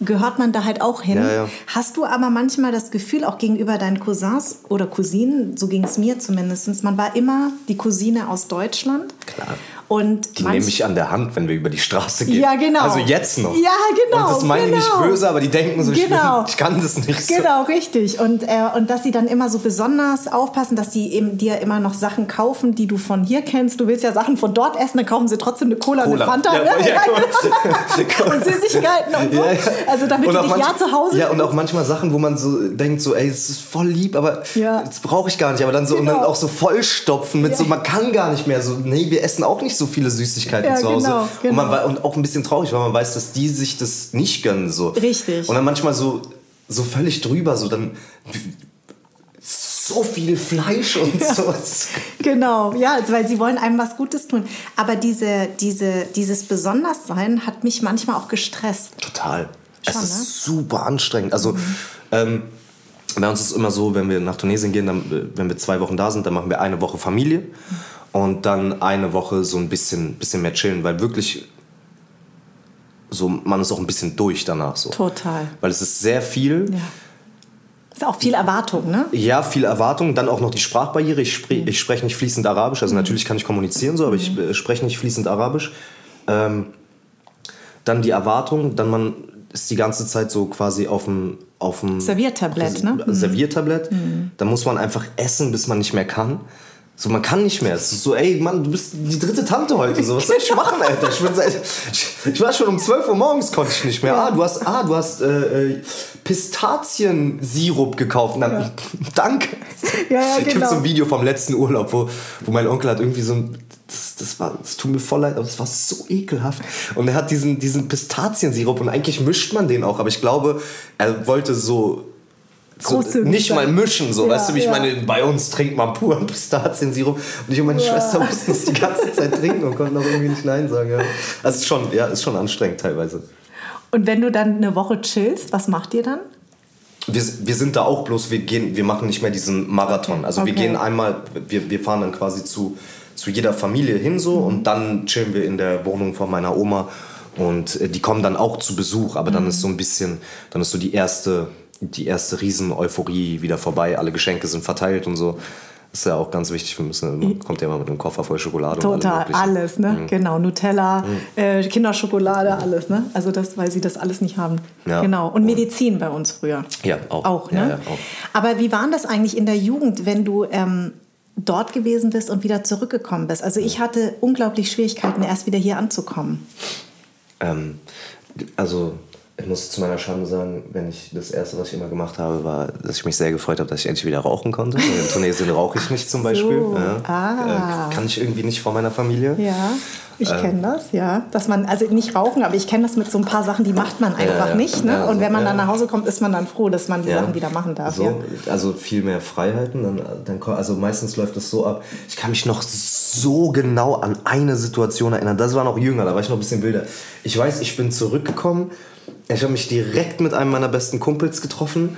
gehört man da halt auch hin. Ja, ja. Hast du aber manchmal das Gefühl, auch gegenüber deinen Cousins oder Cousinen, so ging es mir zumindest, man war immer die Cousine aus Deutschland. Klar. Und Die nehme ich an der Hand, wenn wir über die Straße gehen. Ja, genau. Also jetzt noch. Ja, genau, Und das meine ich genau. nicht böse, aber die denken so, ich, Genau. ich kann das nicht so. Genau, richtig. Und, äh, und dass sie dann immer so besonders aufpassen, dass sie eben dir immer noch Sachen kaufen, die du von hier kennst. Du willst ja Sachen von dort essen, dann kaufen sie trotzdem eine Cola, und eine Cola. Fanta. Ja, ne? ja, genau. *laughs* und Süßigkeiten und so. Ja, ja. Also damit Und du dich ja manch- zu Hause Ja, und auch manchmal Sachen, wo man so denkt, so, ey, es ist voll lieb, aber Ja. das brauche ich gar nicht. Aber dann so, und dann Genau. auch so vollstopfen mit Ja. so, man kann gar nicht mehr so, nee, wir essen auch nicht so viele Süßigkeiten Ja, zu Hause. genau, Und, man, genau. und auch ein bisschen traurig, weil man weiß, dass die sich das nicht gönnen. So. Richtig. Und dann manchmal so, so völlig drüber, so dann so viel Fleisch und so. *laughs* Genau, ja, also weil sie wollen einem was Gutes tun. Aber diese, diese, dieses Besonderssein hat mich manchmal auch gestresst. Total. es Schon, ist ne? super anstrengend. Also ähm, bei uns ist es immer so, wenn wir nach Tunesien gehen, dann, äh, wenn wir zwei Wochen da sind, dann machen wir eine Woche Familie und dann eine Woche so ein bisschen, bisschen mehr chillen, weil wirklich so man ist auch ein bisschen durch danach so. Total. Weil es ist sehr viel. Ja. Ist auch viel Erwartung, ne? Ja, viel Erwartung, dann auch noch die Sprachbarriere. Ich, spre ich spreche nicht fließend Arabisch, also natürlich kann ich kommunizieren so, aber ich äh, spreche nicht fließend Arabisch. Ähm, dann die Erwartung, dann man ist die ganze Zeit so quasi auf dem auf dem Serviertablett, ne? Serviertablett. Dann muss man einfach essen, bis man nicht mehr kann. So, man kann nicht mehr. Es ist so, ey, Mann, du bist die dritte Tante heute. So, was soll ich *laughs* machen, Alter? Ich, bin seit, ich, war schon um 12 Uhr morgens, konnte ich nicht mehr. Ah, du hast, ah, du hast äh, äh, Pistaziensirup gekauft. Dann, Danke. Ja, ja, Ich genau. gibt so ein Video vom letzten Urlaub, wo, wo mein Onkel hat irgendwie so ein. Das, das, war, das tut mir voll leid, aber das war so ekelhaft. Und er hat diesen, diesen Pistaziensirup und eigentlich mischt man den auch, aber ich glaube, er wollte so so, nicht mal mischen, so, Ja, weißt du, wie ich ja. meine, bei uns trinkt man puren *laughs* Pistaziensirup und ich und meine Schwester mussten es die ganze Zeit trinken und konnten auch irgendwie nicht Nein sagen. Ja. Also es ist schon, ja, ist schon anstrengend teilweise. Und wenn du dann eine Woche chillst, was macht ihr dann? wir, wir sind da auch bloß, wir gehen, wir machen nicht mehr diesen Marathon. Also wir Okay. gehen einmal, wir, wir fahren dann quasi zu, zu jeder Familie hin so und dann chillen wir in der Wohnung von meiner Oma und äh, die kommen dann auch zu Besuch, aber dann ist so ein bisschen, dann ist so die erste, die erste Riesen-Euphorie wieder vorbei, alle Geschenke sind verteilt und so. Das ist ja auch ganz wichtig, wir müssen, man kommt ja immer mit einem Koffer voll Schokolade. und Total, Möglichen. alles, ne? Mhm. Genau, Nutella, äh, Kinderschokolade, alles, ne? Also das, weil sie das alles nicht haben. Ja. Genau. Und Medizin bei uns früher. Ja, auch. Auch, ne? Ja, ja, auch. Aber wie war das eigentlich in der Jugend, wenn du ähm, dort gewesen bist und wieder zurückgekommen bist? Also ich hatte unglaublich Schwierigkeiten, erst wieder hier anzukommen. Ähm, also, ich muss zu meiner Schande sagen, wenn ich das erste, was ich immer gemacht habe, war, dass ich mich sehr gefreut habe, dass ich endlich wieder rauchen konnte. In Tunesien rauche ich nicht zum Beispiel. So, Ja. ah. Äh, kann ich irgendwie nicht vor meiner Familie. Ja, ich Ähm. kenne das, ja. Dass man, also nicht rauchen, aber ich kenne das mit so ein paar Sachen, die macht man einfach ja. nicht. Ne? Ja, und also, wenn man dann ja. nach Hause kommt, ist man dann froh, dass man die Ja. Sachen wieder machen darf. So, Ja. Also viel mehr Freiheiten. Dann, dann, also meistens läuft es so ab. Ich kann mich noch so genau an eine Situation erinnern. Das war noch jünger, da war ich noch ein bisschen wilder. Ich weiß, ich bin zurückgekommen. Ich habe mich direkt mit einem meiner besten Kumpels getroffen.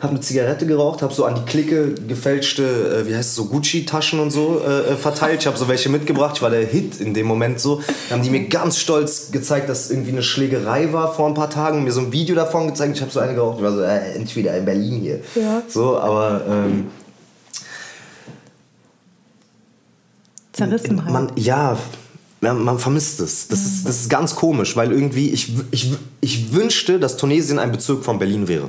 Habe eine Zigarette geraucht, habe so an die Clique gefälschte, äh, wie heißt es so, Gucci-Taschen und so äh, äh, verteilt. Ich habe so welche mitgebracht. Ich war der Hit in dem Moment so. Dann haben die mir ganz stolz gezeigt, dass irgendwie eine Schlägerei war vor ein paar Tagen. Mir so ein Video davon gezeigt. Ich habe so eine geraucht. Ich war so, äh, endlich wieder in Berlin hier. Ja. So, aber ähm, Zerrissenheit. man, ja, man, man vermisst es. Das ist, das ist ganz komisch, weil irgendwie, ich, ich, ich wünschte, dass Tunesien ein Bezirk von Berlin wäre.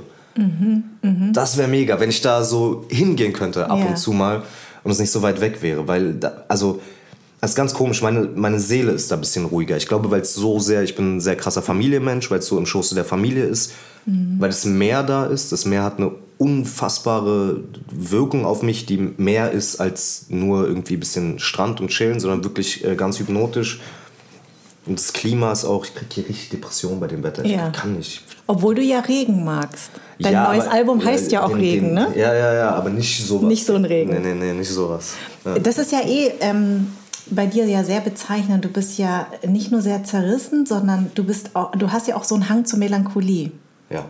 Das wäre mega, wenn ich da so hingehen könnte ab Ja. und zu mal und es nicht so weit weg wäre. Weil, da, also, das ist ganz komisch, meine, meine Seele ist da ein bisschen ruhiger. Ich glaube, weil es so sehr, ich bin ein sehr krasser Familienmensch, weil es so im Schoße der Familie ist, weil das Meer da ist. Das Meer hat eine unfassbare Wirkung auf mich, die mehr ist als nur irgendwie ein bisschen Strand und Chillen, sondern wirklich äh, ganz hypnotisch. Und das Klima ist auch, ich kriege hier richtig Depression bei dem Wetter. Ja. Ich kann nicht. Obwohl du ja Regen magst. Dein Ja, neues aber, Album äh, heißt ja auch den- Regen, den, ne? Ja, ja, ja, aber nicht sowas. Nicht so ein Regen. Nee, nee, nee, nicht sowas. Ja. Das ist ja eh ähm, bei dir ja sehr bezeichnend. Du bist ja nicht nur sehr zerrissen, sondern du, bist auch, du hast ja auch so einen Hang zur Melancholie. ja.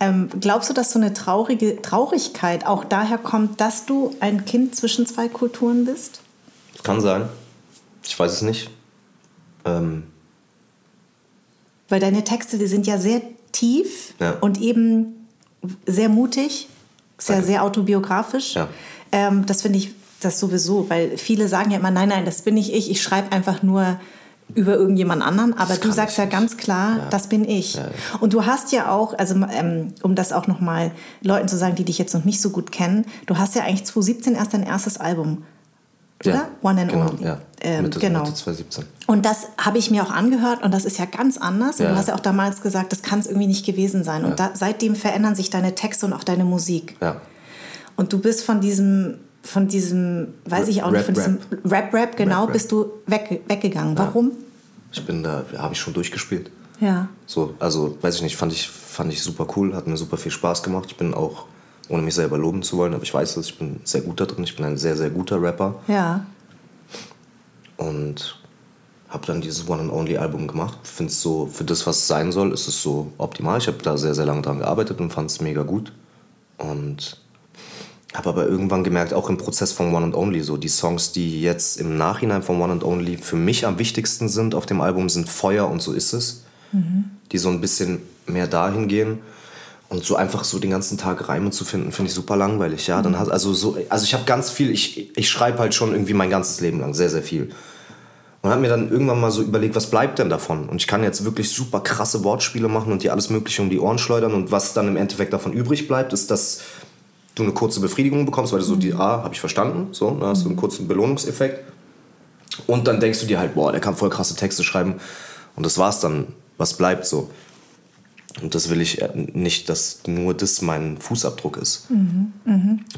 Ähm, glaubst du, dass so eine traurige Traurigkeit auch daher kommt, dass du ein Kind zwischen zwei Kulturen bist? Das kann sein. Ich weiß es nicht. Ähm, Weil deine Texte, die sind ja sehr tief Ja. und eben sehr mutig, sehr, Danke. sehr autobiografisch. Ja. Ähm, das finde ich das sowieso, weil viele sagen ja immer, nein, nein, das bin nicht ich, ich schreibe einfach nur über irgendjemand anderen, aber Das du sagst ja ganz klar, Ja. das bin ich. Ja. Und du hast ja auch, also ähm, um das auch nochmal Leuten zu sagen, die dich jetzt noch nicht so gut kennen, du hast ja eigentlich 2017 erst dein erstes Album, oder? ja. One and genau, Only. Ja. Ähm, Mitte, genau. Mitte 2017. Und das habe ich mir auch angehört und das ist ja ganz anders. Und du hast ja auch damals gesagt, das kann es irgendwie nicht gewesen sein. Und da, seitdem verändern sich deine Texte und auch deine Musik. Ja. Und du bist von diesem, von diesem, weiß ich auch nicht, von diesem Rap-Rap, genau, Rap, Rap. bist du weg, weggegangen. Warum? Ich bin da, habe ich schon durchgespielt. Ja. So, also, weiß ich nicht, fand ich, fand ich super cool, hat mir super viel Spaß gemacht. Ich bin auch, ohne mich selber loben zu wollen, aber ich weiß es, ich bin sehr gut da drin. Ich bin ein sehr, sehr guter Rapper Ja. und habe dann dieses One and Only Album gemacht. Finde es so, für das, was es sein soll, ist es so optimal. Ich habe da sehr, sehr lange dran gearbeitet und fand es mega gut. Und habe aber irgendwann gemerkt, auch im Prozess von One and Only, so die Songs, die jetzt im Nachhinein von One and Only für mich am wichtigsten sind auf dem Album, sind Feuer und so ist es. Die so ein bisschen mehr dahin gehen. Und so einfach so den ganzen Tag Reime zu finden, finde ich super langweilig. Ja, dann hat, also, so, also ich habe ganz viel, ich, ich schreibe halt schon irgendwie mein ganzes Leben lang, sehr, sehr viel. Und habe mir dann irgendwann mal so überlegt, was bleibt denn davon? Und ich kann jetzt wirklich super krasse Wortspiele machen und dir alles Mögliche um die Ohren schleudern. Und was dann im Endeffekt davon übrig bleibt, ist, dass du eine kurze Befriedigung bekommst, weil du so die, ah, habe ich verstanden, so, dann hast du einen kurzen Belohnungseffekt. Und dann denkst du dir halt, boah, der kann voll krasse Texte schreiben. Und das war's dann, was bleibt so. Und das will ich äh, nicht, dass nur das mein Fußabdruck ist.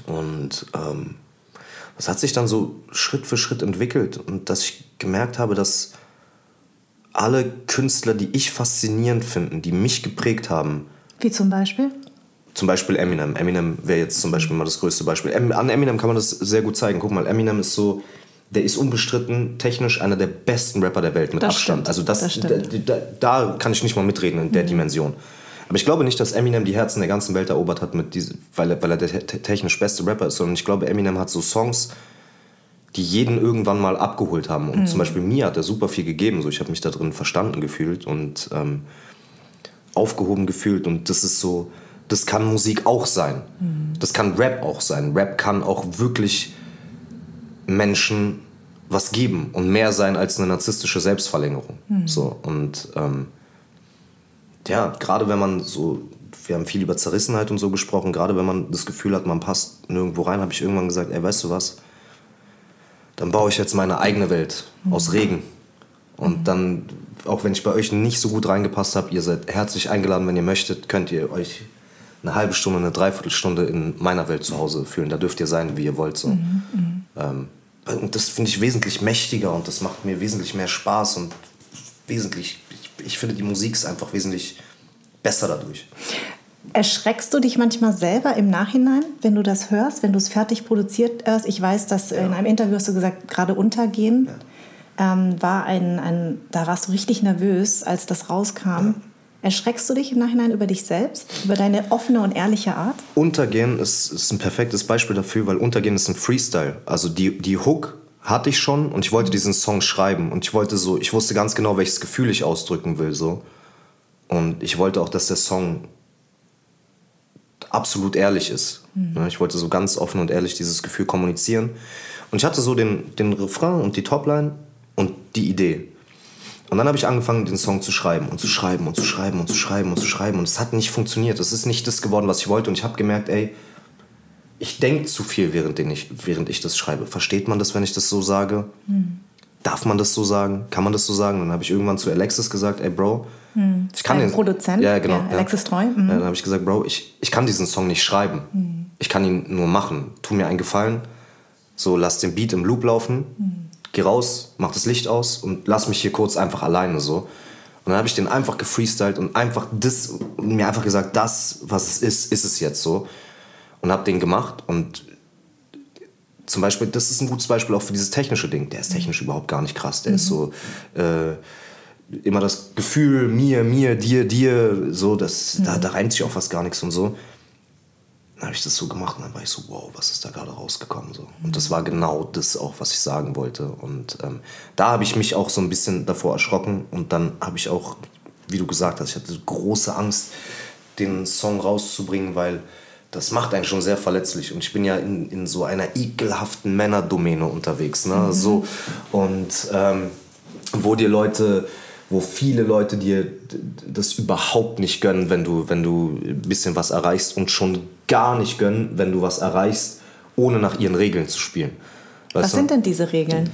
Und ähm, das hat sich dann so Schritt für Schritt entwickelt. Und dass ich gemerkt habe, dass alle Künstler, die ich faszinierend finde, die mich geprägt haben, Wie zum Beispiel? Zum Beispiel Eminem. Eminem wäre jetzt zum Beispiel mal das größte Beispiel. An Eminem kann man das sehr gut zeigen. Guck mal, Eminem ist so, der ist unbestritten technisch einer der besten Rapper der Welt mit Das Abstand. stimmt, Also das, das. Da, da, kann ich nicht mal mitreden in der Dimension. Aber ich glaube nicht, dass Eminem die Herzen der ganzen Welt erobert hat, mit diese, weil, er, weil er der te technisch beste Rapper ist, sondern ich glaube, Eminem hat so Songs, die jeden irgendwann mal abgeholt haben. Und mhm. zum Beispiel mir hat er super viel gegeben. So, ich habe mich da drin verstanden gefühlt und ähm, aufgehoben gefühlt. Und das ist so, das kann Musik auch sein. Mhm. Das kann Rap auch sein. Rap kann auch wirklich Menschen was geben und mehr sein als eine narzisstische Selbstverlängerung. Mhm. So, und ähm, ja, gerade wenn man so, wir haben viel über Zerrissenheit und so gesprochen, gerade wenn man das Gefühl hat, man passt nirgendwo rein, habe ich irgendwann gesagt, ey, weißt du was, dann baue ich jetzt meine eigene Welt mhm. aus Regen. Und mhm. dann, auch wenn ich bei euch nicht so gut reingepasst habe, ihr seid herzlich eingeladen, wenn ihr möchtet, könnt ihr euch eine halbe Stunde, eine Dreiviertelstunde in meiner Welt zu Hause fühlen. Da dürft ihr sein, wie ihr wollt. So. Mhm. Ähm, und das finde ich wesentlich mächtiger und das macht mir wesentlich mehr Spaß und wesentlich, ich, ich finde die Musik ist einfach wesentlich besser dadurch. Erschreckst du dich manchmal selber im Nachhinein, wenn du das hörst, wenn du es fertig produziert hast? Ich weiß, dass ja. in einem Interview hast du gesagt, gerade untergehen ja. ähm, war ein, ein, da warst du richtig nervös, als das rauskam. Ja. Erschreckst du dich im Nachhinein über dich selbst, über deine offene und ehrliche Art? Untergehen ist, ist ein perfektes Beispiel dafür, weil Untergehen ist ein Freestyle. Also die, die Hook hatte ich schon und ich wollte diesen Song schreiben und ich wollte so, ich wusste ganz genau, welches Gefühl ich ausdrücken will so. Und ich wollte auch, dass der Song absolut ehrlich ist. Mhm. Ich wollte so ganz offen und ehrlich dieses Gefühl kommunizieren. Und ich hatte so den, den Refrain und die Topline und die Idee. Und dann habe ich angefangen, den Song zu schreiben und zu schreiben und zu schreiben und zu schreiben und zu schreiben. Und es hat nicht funktioniert. Es ist nicht das geworden, was ich wollte. Und ich habe gemerkt, ey, ich denke zu viel, während ich, während ich das schreibe. Versteht man das, wenn ich das so sage? Mhm. Darf man das so sagen? Kann man das so sagen? Dann habe ich irgendwann zu Alexis gesagt, ey Bro, hm. ich kann den Produzent, ja genau, ja, Alexis Treu. Mhm. Ja, dann habe ich gesagt, Bro, ich, ich kann diesen Song nicht schreiben. Mhm. Ich kann ihn nur machen. Tu mir einen Gefallen, so lass den Beat im Loop laufen, mhm. Geh raus, mach das Licht aus und lass mich hier kurz einfach alleine so. Und dann habe ich den einfach gefreestylt und einfach das mir einfach gesagt, das, was es ist, ist es jetzt so. Und habe den gemacht und zum Beispiel, das ist ein gutes Beispiel auch für dieses technische Ding. Der ist technisch überhaupt gar nicht krass. Der ist so äh, immer das Gefühl, mir, mir, dir, dir, so, das, mhm. da, da reimt sich auch fast gar nichts und so. Dann habe ich das so gemacht und dann war ich so, wow, was ist da gerade rausgekommen? So. Und das war genau das auch, was ich sagen wollte. Und ähm, da habe ich mich auch so ein bisschen davor erschrocken und dann habe ich auch, wie du gesagt hast, ich hatte große Angst, den Song rauszubringen, weil das macht einen schon sehr verletzlich. Und ich bin ja in, in so einer ekelhaften Männerdomäne unterwegs. Ne? Mhm. So, und ähm, wo dir Leute wo viele Leute dir das überhaupt nicht gönnen, wenn du, wenn du ein bisschen was erreichst und schon gar nicht gönnen, wenn du was erreichst, ohne nach ihren Regeln zu spielen. Weißt was du? sind denn diese Regeln?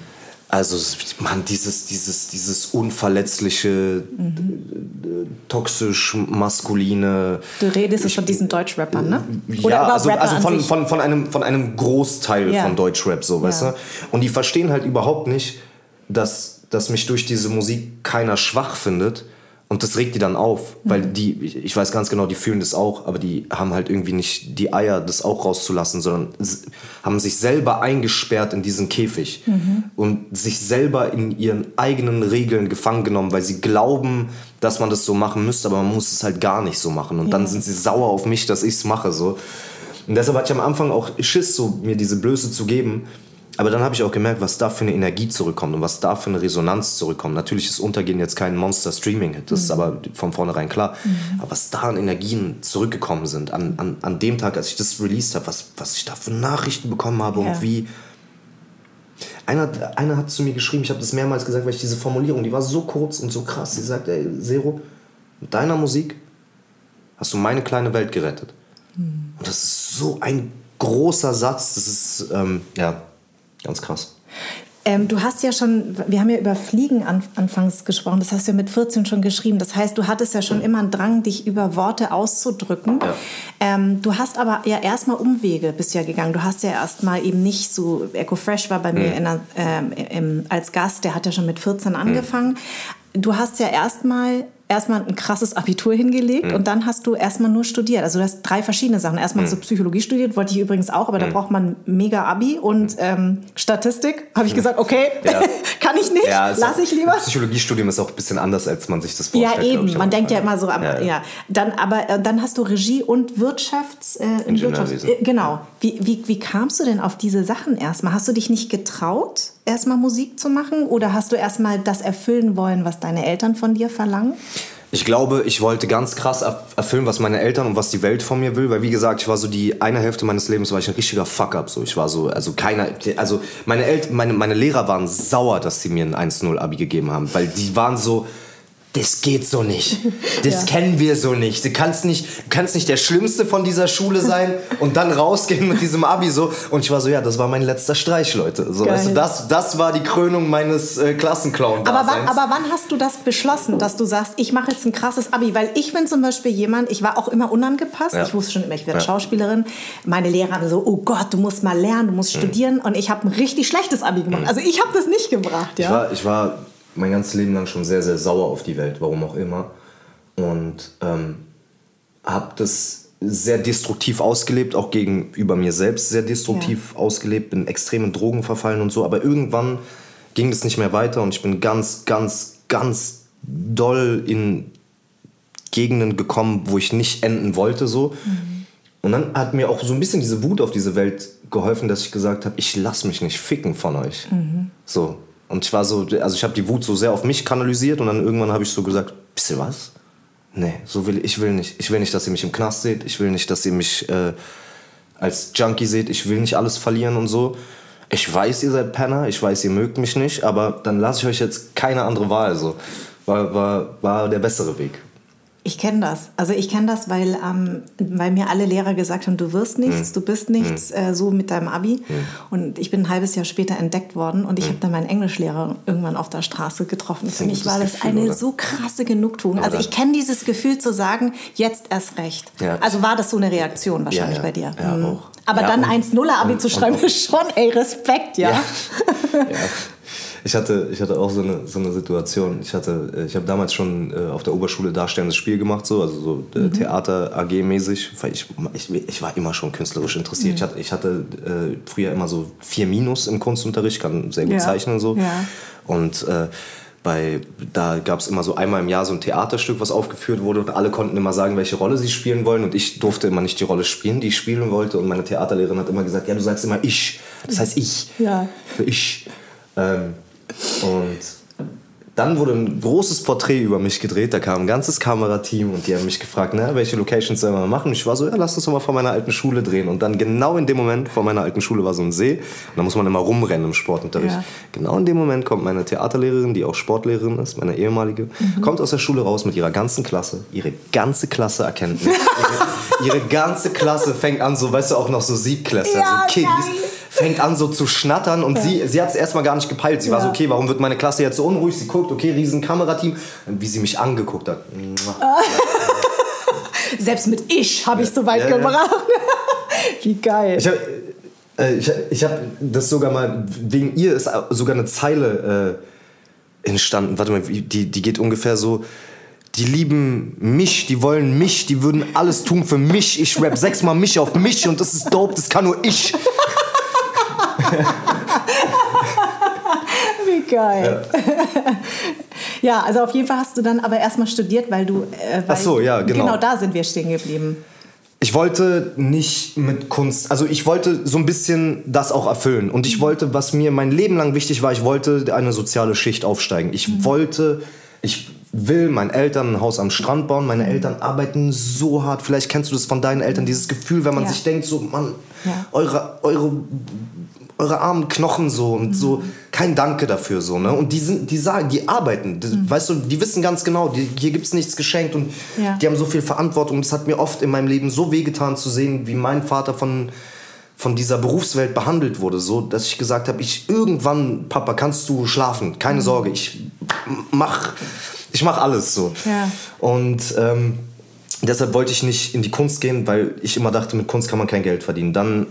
Also, man, dieses, dieses, dieses unverletzliche, mhm. toxisch maskuline. Du redest ich, von diesen Deutschrappern, ne? Oder ja, also, also von, von, von, einem, von einem Großteil ja. von Deutschrap, so, weißt ja. du? Und die verstehen halt überhaupt nicht, dass dass mich durch diese Musik keiner schwach findet. Und das regt die dann auf, weil mhm. die, ich weiß ganz genau, die fühlen das auch, aber die haben halt irgendwie nicht die Eier, das auch rauszulassen, sondern haben sich selber eingesperrt in diesen Käfig mhm. und sich selber in ihren eigenen Regeln gefangen genommen, weil sie glauben, dass man das so machen müsste, aber man muss es halt gar nicht so machen. Und ja. dann sind sie sauer auf mich, dass ich es mache. So. Und deshalb hatte ich am Anfang auch Schiss, so, mir diese Blöße zu geben. Aber dann habe ich auch gemerkt, was da für eine Energie zurückkommt und was da für eine Resonanz zurückkommt. Natürlich ist Untergehen jetzt kein Monster-Streaming-Hit, das mhm. ist aber von vornherein klar. Mhm. Aber was da an Energien zurückgekommen sind, an, an, an dem Tag, als ich das released habe, was, was ich da für Nachrichten bekommen habe ja. und wie. Einer, einer hat zu mir geschrieben, ich habe das mehrmals gesagt, weil ich diese Formulierung, die war so kurz und so krass. Sie sagt, ey, Zero, mit deiner Musik hast du meine kleine Welt gerettet. Mhm. Und das ist so ein großer Satz, das ist, ähm, ja, Ganz krass. Ähm, du hast ja schon, wir haben ja über Fliegen an, anfangs gesprochen, das hast du ja mit 14 schon geschrieben. Das heißt, du hattest ja schon immer einen Drang, dich über Worte auszudrücken. Ja. Ähm, du hast aber ja erstmal Umwege bisher gegangen. Du hast ja erstmal eben nicht so, Echo Fresh war bei mhm. mir der, ähm, im, als Gast, der hat ja schon mit 14 angefangen. Mhm. Du hast ja erstmal erstmal ein krasses Abitur hingelegt Mhm. und dann hast du erstmal nur studiert. Also du hast drei verschiedene Sachen. Erstmal Mhm. du Psychologie studiert, wollte ich übrigens auch, aber da braucht man mega Abi und ähm, Statistik. Habe ich gesagt, okay, Mhm. Ja. *laughs* kann ich nicht, Ja, ist lass ich lieber. Psychologiestudium ist auch ein bisschen anders, als man sich das Ja, vorstellt. glaub eben. ich, Man denkt ja immer so, am, ja, Ja. Dann, aber äh, dann hast du Regie und Wirtschafts, äh. Wirtschafts, äh, genau. Wie, wie, wie kamst du denn auf diese Sachen erstmal? Hast du dich nicht getraut, erstmal Musik zu machen? Oder hast du erstmal das erfüllen wollen, was deine Eltern von dir verlangen? Ich glaube, ich wollte ganz krass erf- erfüllen, was meine Eltern und was die Welt von mir will, weil wie gesagt, ich war so die eine Hälfte meines Lebens war ich ein richtiger Fuck-up. So, ich war so, also keiner, also meine Eltern, meine, meine Lehrer waren sauer, dass sie mir ein 1-0-Abi gegeben haben, weil die waren so, das geht so nicht. Das *laughs* Ja. kennen wir so nicht. Du kannst nicht, du kannst nicht der Schlimmste von dieser Schule sein und dann rausgehen mit diesem Abi so. Und ich war so, ja, das war mein letzter Streich, Leute. So, du, das, das war die Krönung meines äh, klassenclown Aber wann, aber wann hast du das beschlossen, dass du sagst, ich mache jetzt ein krasses Abi? Weil ich bin zum Beispiel jemand, ich war auch immer unangepasst. Ja. Ich wusste schon immer, ich werde Ja. Schauspielerin. Meine Lehrer haben so, oh Gott, du musst mal lernen, du Mhm. musst studieren. Und ich habe ein richtig schlechtes Abi gemacht. Also ich habe das nicht gebracht. Ja? Ich war, ich war mein ganzes Leben lang schon sehr, sehr sauer auf die Welt, warum auch immer. Und ähm, habe das sehr destruktiv ausgelebt, auch gegenüber mir selbst sehr destruktiv ausgelebt, bin extrem in Drogen verfallen und so. Aber irgendwann ging das nicht mehr weiter und ich bin ganz, ganz, ganz doll in Gegenden gekommen, wo ich nicht enden wollte so. Und dann hat mir auch so ein bisschen diese Wut auf diese Welt geholfen, dass ich gesagt habe, ich lass mich nicht ficken von euch. So. Und ich war so, also ich habe die Wut so sehr auf mich kanalisiert und dann irgendwann habe ich so gesagt, wisst ihr was? Nee, so will ich will nicht. Ich will nicht, dass ihr mich im Knast seht. Ich will nicht, dass ihr mich äh, als Junkie seht. Ich will nicht alles verlieren und so. Ich weiß, ihr seid Penner. Ich weiß, ihr mögt mich nicht. Aber dann lasse ich euch jetzt keine andere Wahl. So. War, war, war der bessere Weg. Ich kenne das. Also ich kenne das, weil, ähm, weil mir alle Lehrer gesagt haben, du wirst nichts, Hm. du bist nichts, äh, so mit deinem Abi. Und ich bin ein halbes Jahr später entdeckt worden und ich habe dann meinen Englischlehrer irgendwann auf der Straße getroffen. Für mich war das Gefühl, eine oder? so krasse Genugtuung. Also Oder? ich kenne dieses Gefühl zu sagen, jetzt erst recht. Ja. Also war das so eine Reaktion wahrscheinlich ja. bei dir. Ja, Mhm. auch. Aber Ja, dann und- 1-0er-Abi und- zu schreiben, ist schon, ey, Respekt, ja. *laughs* Ich hatte, ich hatte auch so eine, so eine Situation. Ich, hatte, äh, ich habe damals schon äh, auf der Oberschule darstellendes Spiel gemacht, so, also so äh, Theater AG-mäßig. Weil Ich, ich, ich war immer schon künstlerisch interessiert. Ich hatte, ich hatte äh, früher immer so vier Minus im Kunstunterricht, kann sehr gut Ja. zeichnen und so. Ja. Und äh, bei, da gab es immer so einmal im Jahr so ein Theaterstück, was aufgeführt wurde und alle konnten immer sagen, welche Rolle sie spielen wollen und ich durfte immer nicht die Rolle spielen, die ich spielen wollte und meine Theaterlehrerin hat immer gesagt, ja, du sagst immer ich, das heißt ich, Ja. ich. Ähm, und dann wurde ein großes Porträt über mich gedreht. Da kam ein ganzes Kamerateam und die haben mich gefragt, na, welche Locations sollen wir machen? Ich war so, ja, lass uns doch mal vor meiner alten Schule drehen. Und dann genau in dem Moment vor meiner alten Schule war so ein See. Und da muss man immer rumrennen im Sportunterricht. Ja. Genau in dem Moment kommt meine Theaterlehrerin, die auch Sportlehrerin ist, meine ehemalige, kommt aus der Schule raus mit ihrer ganzen Klasse. Ihre ganze Klasse erkennt mich. ihre, ihre ganze Klasse fängt an, so, weißt du, auch noch so Siebklässler, Ja, so Kiddies. Fängt an so zu schnattern und sie, sie hat es erstmal gar nicht gepeilt. Sie war Ja. so, okay, warum wird meine Klasse jetzt so unruhig? Sie guckt, okay, riesen Kamerateam. Wie sie mich angeguckt hat. *laughs* Selbst mit ich habe ich so weit Ja, ja. gebracht. *laughs* Wie geil. Ich habe äh, ich, ich hab das sogar mal, wegen ihr ist sogar eine Zeile äh, entstanden. Warte mal, die, die geht ungefähr so. Die lieben mich, die wollen mich, die würden alles tun für mich. Ich rap sechsmal mich auf mich und das ist dope, das kann nur ich. *laughs* Wie geil. Ja. also auf jeden Fall hast du dann aber erstmal studiert, weil du. Äh, weil, Ach so, ja, genau. Genau da sind wir stehen geblieben. Ich wollte nicht mit Kunst, also ich wollte so ein bisschen das auch erfüllen. Und ich wollte, was mir mein Leben lang wichtig war, ich wollte eine soziale Schicht aufsteigen. Ich wollte, ich will meinen Eltern ein Haus am Strand bauen. Meine Eltern arbeiten so hart. Vielleicht kennst du das von deinen Eltern, dieses Gefühl, wenn man Ja. sich denkt, so, Mann, Ja. eure, eure, eure armen Knochen so und so, kein Danke dafür so, ne? Und die sind, die sagen, die arbeiten, die, weißt du, die wissen ganz genau, die, hier gibt's nichts geschenkt und Ja. die haben so viel Verantwortung. Das hat mir oft in meinem Leben so wehgetan zu sehen, wie mein Vater von, von dieser Berufswelt behandelt wurde, so, dass ich gesagt habe, ich irgendwann, Papa, kannst du schlafen, keine Mhm. Sorge, ich mach, ich mach alles so. Ja. Und ähm, deshalb wollte ich nicht in die Kunst gehen, weil ich immer dachte, mit Kunst kann man kein Geld verdienen. Dann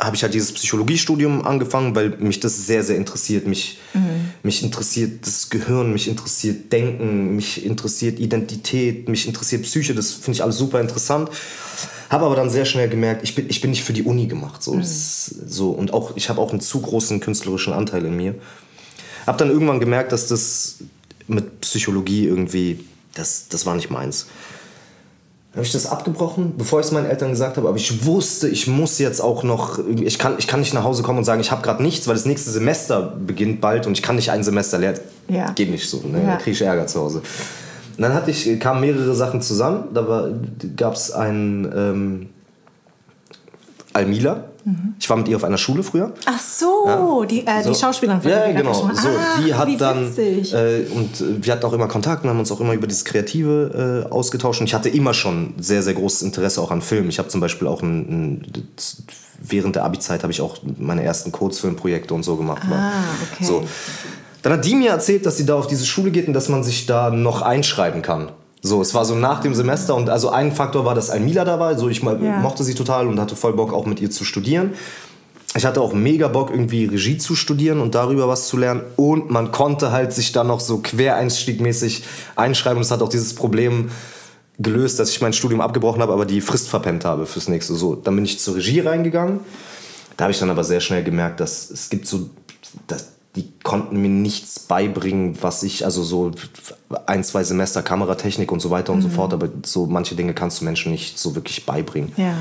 habe ich halt dieses Psychologiestudium angefangen, weil mich das sehr, sehr interessiert, mich, Mhm. mich interessiert das Gehirn, mich interessiert Denken, mich interessiert Identität, mich interessiert Psyche, das finde ich alles super interessant. Habe aber dann sehr schnell gemerkt, ich bin, ich bin nicht für die Uni gemacht. So, Das- so und auch, ich habe auch einen zu großen künstlerischen Anteil in mir. Habe dann irgendwann gemerkt, dass das mit Psychologie irgendwie, das, das war nicht meins. Habe ich das abgebrochen, bevor ich es meinen Eltern gesagt habe. Aber ich wusste, ich muss jetzt auch noch, ich kann, ich kann nicht nach Hause kommen und sagen, ich habe gerade nichts, weil das nächste Semester beginnt bald und ich kann nicht ein Semester lernen. Ja. Geht nicht so, ne? Ja. kriege ich Ärger zu Hause. Und dann hatte ich, kamen mehrere Sachen zusammen. Da gab es einen ähm, Almila. Ich war mit ihr auf einer Schule früher. Ach so, die, äh, So. die Schauspielerin von Ja, genau. Peschmann. So, Ach, die hat dann äh, und äh, wir hatten auch immer Kontakt und haben uns auch immer über dieses Kreative äh, ausgetauscht. Und ich hatte immer schon sehr, sehr großes Interesse auch an Filmen. Ich habe zum Beispiel auch ein, ein, während der Abi-Zeit habe ich auch meine ersten Kurzfilmprojekte und so gemacht. Ah, okay. So. Dann hat die mir erzählt, dass sie da auf diese Schule geht und dass man sich da noch einschreiben kann. So, es war so nach dem Semester und also ein Faktor war, dass Almila da war. So, ich mal, Ja. mochte sie total und hatte voll Bock auch mit ihr zu studieren. Ich hatte auch mega Bock, irgendwie Regie zu studieren und darüber was zu lernen. Und man konnte halt sich dann noch so quereinstiegmäßig einschreiben. Und es hat auch dieses Problem gelöst, dass ich mein Studium abgebrochen habe, aber die Frist verpennt habe fürs nächste. So, dann bin ich zur Regie reingegangen. Da habe ich dann aber sehr schnell gemerkt, dass es gibt so, dass die konnten mir nichts beibringen, was ich, also so ein, zwei Semester Kameratechnik und so weiter und so fort, aber so manche Dinge kannst du Menschen nicht so wirklich beibringen. Ja.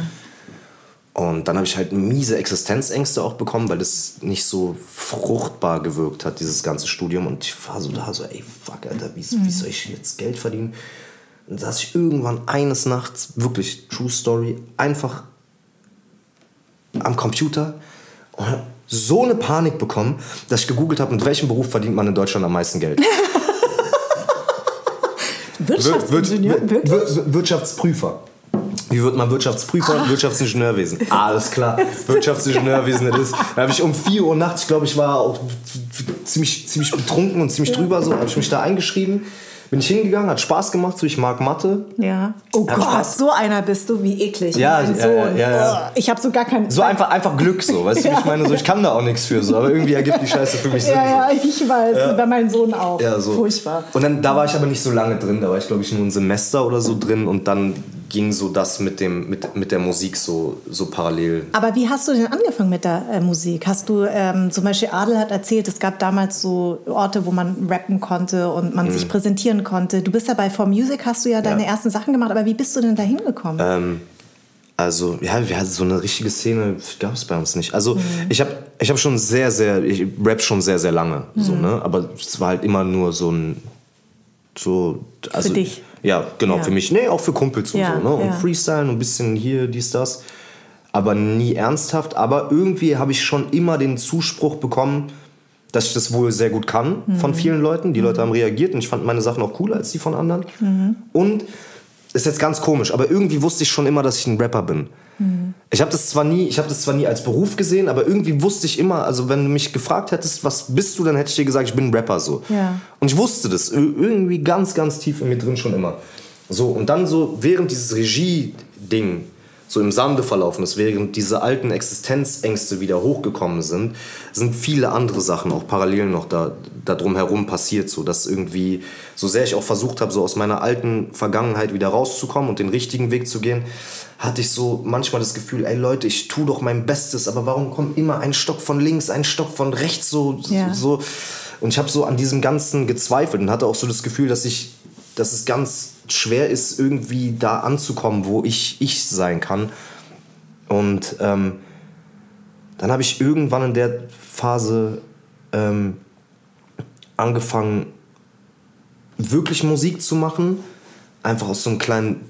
Und dann habe ich halt miese Existenzängste auch bekommen, weil das nicht so fruchtbar gewirkt hat, dieses ganze Studium. Und ich war so da, so, ey, fuck, Alter, wie, wie soll ich jetzt Geld verdienen? Und saß ich irgendwann eines Nachts, wirklich, True Story, einfach am Computer und so eine Panik bekommen, dass ich gegoogelt habe, mit welchem Beruf verdient man in Deutschland am meisten Geld. *laughs* Wir- Wirtschaftsingenieur, wir- wirklich? wir- Wirtschaftsprüfer. Wie wird man Wirtschaftsprüfer? Wirtschaftsingenieurwesen. *laughs* Alles klar. Wirtschaftsingenieurwesen das ist. Da habe ich um 4 Uhr nachts, ich glaube, ich war auch ziemlich, ziemlich betrunken und ziemlich drüber, so habe ich mich da eingeschrieben. Bin ich hingegangen, hat Spaß gemacht, so ich mag Mathe. Ja. Oh Hab Gott, Spaß. so einer bist du, wie eklig. Ja, mein ja, Sohn. ja, ja. Oh, Ich habe so gar keinen. So einfach, einfach Glück, so, weißt du, wie *laughs* ich meine? So, ich kann da auch nichts für, so, aber irgendwie ergibt die Scheiße für mich Sinn. Ja, ja, ich weiß. Bei meinem Sohn auch. Ja, so. Furchtbar. Und dann, da war ich aber nicht so lange drin, da war ich glaube ich nur ein Semester oder so drin und dann ging so das mit, dem, mit, mit der Musik so, so parallel. Aber wie hast du denn angefangen mit der äh, Musik? Hast du, ähm, zum Beispiel Adel hat erzählt, es gab damals so Orte, wo man rappen konnte und man sich präsentieren konnte. Du bist ja bei For Music, hast du ja deine Mhm. Ja. ersten Sachen gemacht, aber wie bist du denn da hingekommen? Ähm, also, ja, wir hatten so eine richtige Szene, gab es bei uns nicht. Also, Mhm. ich habe ich hab schon sehr, sehr, ich rap schon sehr, sehr lange, so, Mhm. ne? aber es war halt immer nur so ein, so, also, dich? Ja, genau, Ja. für mich. Nee, auch für Kumpels und Ja, so, ne? Und ja. Freestylen und ein bisschen hier, dies, das. Aber nie ernsthaft. Aber irgendwie habe ich schon immer den Zuspruch bekommen, dass ich das wohl sehr gut kann von vielen Leuten. Die Leute haben reagiert und ich fand meine Sachen auch cooler als die von anderen. Und ist jetzt ganz komisch, aber irgendwie wusste ich schon immer, dass ich ein Rapper bin. Ich habe das zwar nie, ich habe das zwar nie als Beruf gesehen, aber irgendwie wusste ich immer, also wenn du mich gefragt hättest, was bist du, dann hätte ich dir gesagt, ich bin ein Rapper so. Ja. Und ich wusste das ir- irgendwie ganz, ganz tief in mir drin schon immer. So und dann so während dieses Regie-Ding so im Sande verlaufen ist, während diese alten Existenzängste wieder hochgekommen sind, sind viele andere Sachen auch parallel noch da, da drumherum passiert, so dass irgendwie, so sehr ich auch versucht habe, so aus meiner alten Vergangenheit wieder rauszukommen und den richtigen Weg zu gehen, hatte ich so manchmal das Gefühl, ey Leute, ich tue doch mein Bestes, aber warum kommt immer ein Stock von links, ein Stock von rechts, so, Ja. so. Und ich habe so an diesem Ganzen gezweifelt und hatte auch so das Gefühl, dass ich, dass es ganz schwer ist, irgendwie da anzukommen, wo ich ich sein kann. Und ähm, dann habe ich irgendwann in der Phase ähm, angefangen, wirklich Musik zu machen. Einfach aus so einem kleinen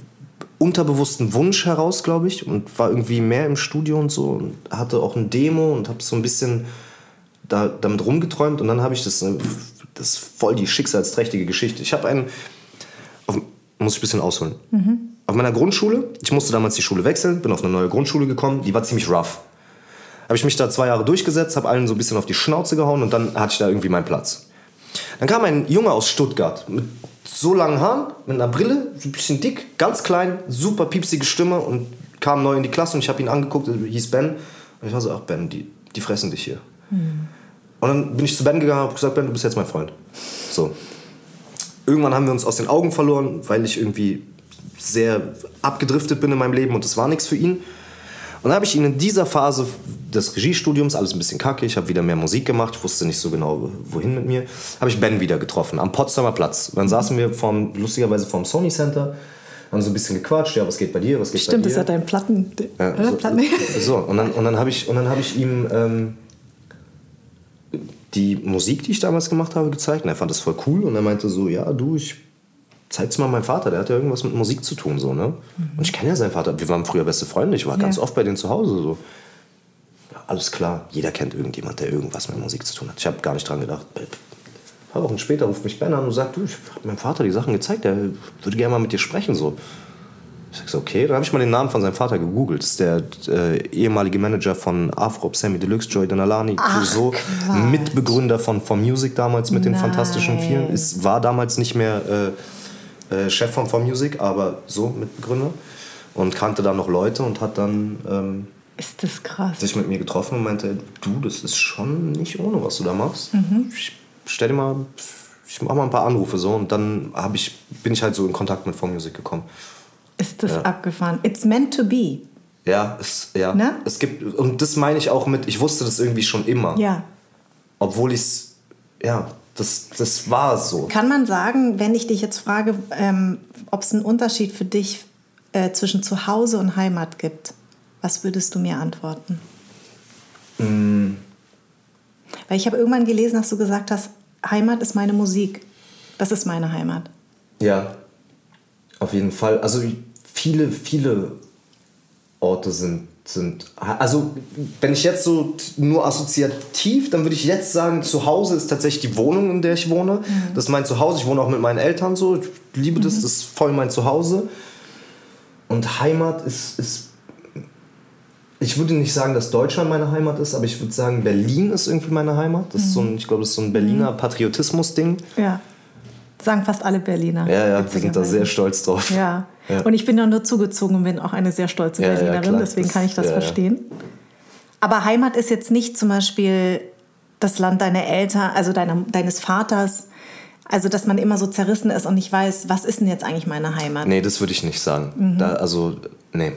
unterbewussten Wunsch heraus, glaube ich. Und war irgendwie mehr im Studio und so. Und hatte auch ein Demo und habe so ein bisschen da, damit rumgeträumt. Und dann habe ich das, äh, das ist voll die schicksalsträchtige Geschichte. Ich habe einen, muss ich ein bisschen ausholen. Auf meiner Grundschule, ich musste damals die Schule wechseln, bin auf eine neue Grundschule gekommen, die war ziemlich rough. Habe ich mich da zwei Jahre durchgesetzt, habe allen so ein bisschen auf die Schnauze gehauen und dann hatte ich da irgendwie meinen Platz. Dann kam ein Junge aus Stuttgart mit so langen Haaren, mit einer Brille, so ein bisschen dick, ganz klein, super piepsige Stimme und kam neu in die Klasse und ich habe ihn angeguckt, hieß Ben. Und ich war so, ach Ben, die, die fressen dich hier. Und dann bin ich zu Ben gegangen und habe gesagt, Ben, du bist jetzt mein Freund. So. Irgendwann haben wir uns aus den Augen verloren, weil ich irgendwie sehr abgedriftet bin in meinem Leben und das war nichts für ihn. Und dann habe ich ihn in dieser Phase des Regiestudiums, alles ein bisschen kacke, ich habe wieder mehr Musik gemacht, ich wusste nicht so genau, wohin mit mir, habe ich Ben wieder getroffen, am Potsdamer Platz. Dann saßen wir vom, lustigerweise vom Sony Center, haben so ein bisschen gequatscht, ja, was geht bei dir, was geht Stimmt, bei das dir. hat dein Platten. Ja, oder? so, Platten. so, und dann, und dann habe ich, und dann hab ich ihm ähm, die Musik, die ich damals gemacht habe, gezeigt. Und er fand das voll cool. Und er meinte so, ja, du, ich zeig's mal meinem Vater, der hat ja irgendwas mit Musik zu tun. So, ne? Und ich kenne ja seinen Vater. Wir waren früher beste Freunde. Ich war Ja. ganz oft bei denen zu Hause. So. Ja, alles klar, jeder kennt irgendjemand, der irgendwas mit Musik zu tun hat. Ich habe gar nicht dran gedacht. Ein paar Wochen später ruft mich Ben an und sagt, du, ich habe meinem Vater die Sachen gezeigt, der würde gerne mal mit dir sprechen. So. Ich sag so, okay. Dann habe ich mal den Namen von seinem Vater gegoogelt. Das ist der äh, ehemalige Manager von Afrop, Sammy Deluxe, Joy Denalani, Clouseau. Mitbegründer von For Music damals mit den Nein. fantastischen Vieren. Ist, war damals nicht mehr äh, äh, Chef von For Music, aber so Mitbegründer. Und kannte dann noch Leute und hat dann ähm, Ist das krass. sich mit mir getroffen und meinte, du, das ist schon nicht ohne, was du da machst. Mhm. Ich stell dir mal, ich mach mal ein paar Anrufe so und dann hab ich, bin ich halt so in Kontakt mit For Music gekommen. Ist das abgefahren? It's meant to be. Ja, es, ja. Ne? es gibt, und das meine ich auch mit, ich wusste das irgendwie schon immer. Ja. Obwohl ich es, ja, das, das war so. Kann man sagen, wenn ich dich jetzt frage, ähm, ob es einen Unterschied für dich äh, zwischen Zuhause und Heimat gibt, was würdest du mir antworten? Weil ich habe irgendwann gelesen, dass du gesagt hast, Heimat ist meine Musik. Das ist meine Heimat. Ja, auf jeden Fall. Also viele, viele Orte sind, sind. Also, wenn ich jetzt so nur assoziativ, dann würde ich jetzt sagen, zu Hause ist tatsächlich die Wohnung, in der ich wohne. Das ist mein Zuhause. Ich wohne auch mit meinen Eltern so. Ich liebe das, das ist voll mein Zuhause. Und Heimat ist, ist. Ich würde nicht sagen, dass Deutschland meine Heimat ist, aber ich würde sagen, Berlin ist irgendwie meine Heimat. Das ist so ein, ich glaube, das ist so ein Berliner Patriotismus-Ding. Ja. Sagen fast alle Berliner. Ja, ja, wir sind da sehr stolz drauf. Ja. Ja. Und ich bin ja nur zugezogen und bin auch eine sehr stolze Ja, ja, Berlinerin, klar. deswegen kann ich das ja, ja. verstehen. Aber Heimat ist jetzt nicht zum Beispiel das Land deiner Eltern, also deiner, deines Vaters. Also, dass man immer so zerrissen ist und nicht weiß, was ist denn jetzt eigentlich meine Heimat? Nee, das würde ich nicht sagen. Mhm. Da, also, nee.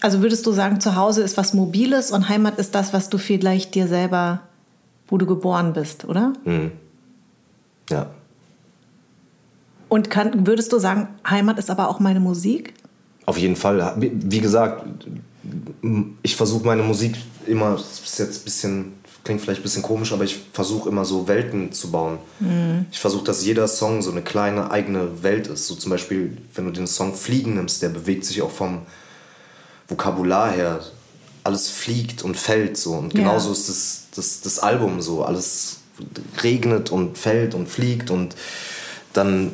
Also würdest du sagen, zu Hause ist was Mobiles und Heimat ist das, was du vielleicht dir selber, wo du geboren bist, oder? Ja. Und kann, würdest du sagen, Heimat ist aber auch meine Musik? Auf jeden Fall. Wie gesagt, ich versuche meine Musik immer, das ist jetzt ein bisschen, klingt vielleicht ein bisschen komisch, aber ich versuche immer so Welten zu bauen. Ich versuche, dass jeder Song so eine kleine eigene Welt ist. So zum Beispiel, wenn du den Song Fliegen nimmst, der bewegt sich auch vom Vokabular her. Alles fliegt und fällt so. Und Ja. genauso ist das, das, das Album so. Alles regnet und fällt und fliegt und dann,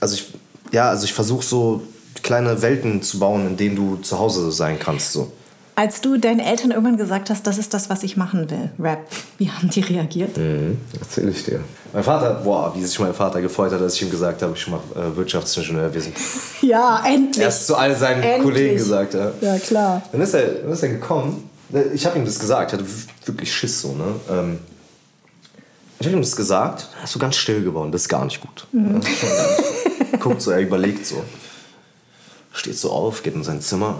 also ich, ja, also ich versuche so kleine Welten zu bauen, in denen du zu Hause sein kannst. So. Als du deinen Eltern irgendwann gesagt hast, das ist das, was ich machen will, Rap, wie haben die reagiert? Erzähl ich dir. Mein Vater, boah, wie sich mein Vater gefreut hat, als ich ihm gesagt habe, ich mache äh, Wirtschaftsingenieur. *laughs* Ja, endlich. Erst zu all seinen Endlich. Kollegen gesagt. Ja. Ja, klar. Dann ist er, dann ist er gekommen. Ich habe ihm das gesagt. Ich hatte wirklich Schiss so. Ne? Ähm, ich habe ihm das gesagt. Ist so ganz still geworden. Das ist gar nicht gut. Ja, gut. Guckt so, er überlegt so. Steht so auf, geht in sein Zimmer,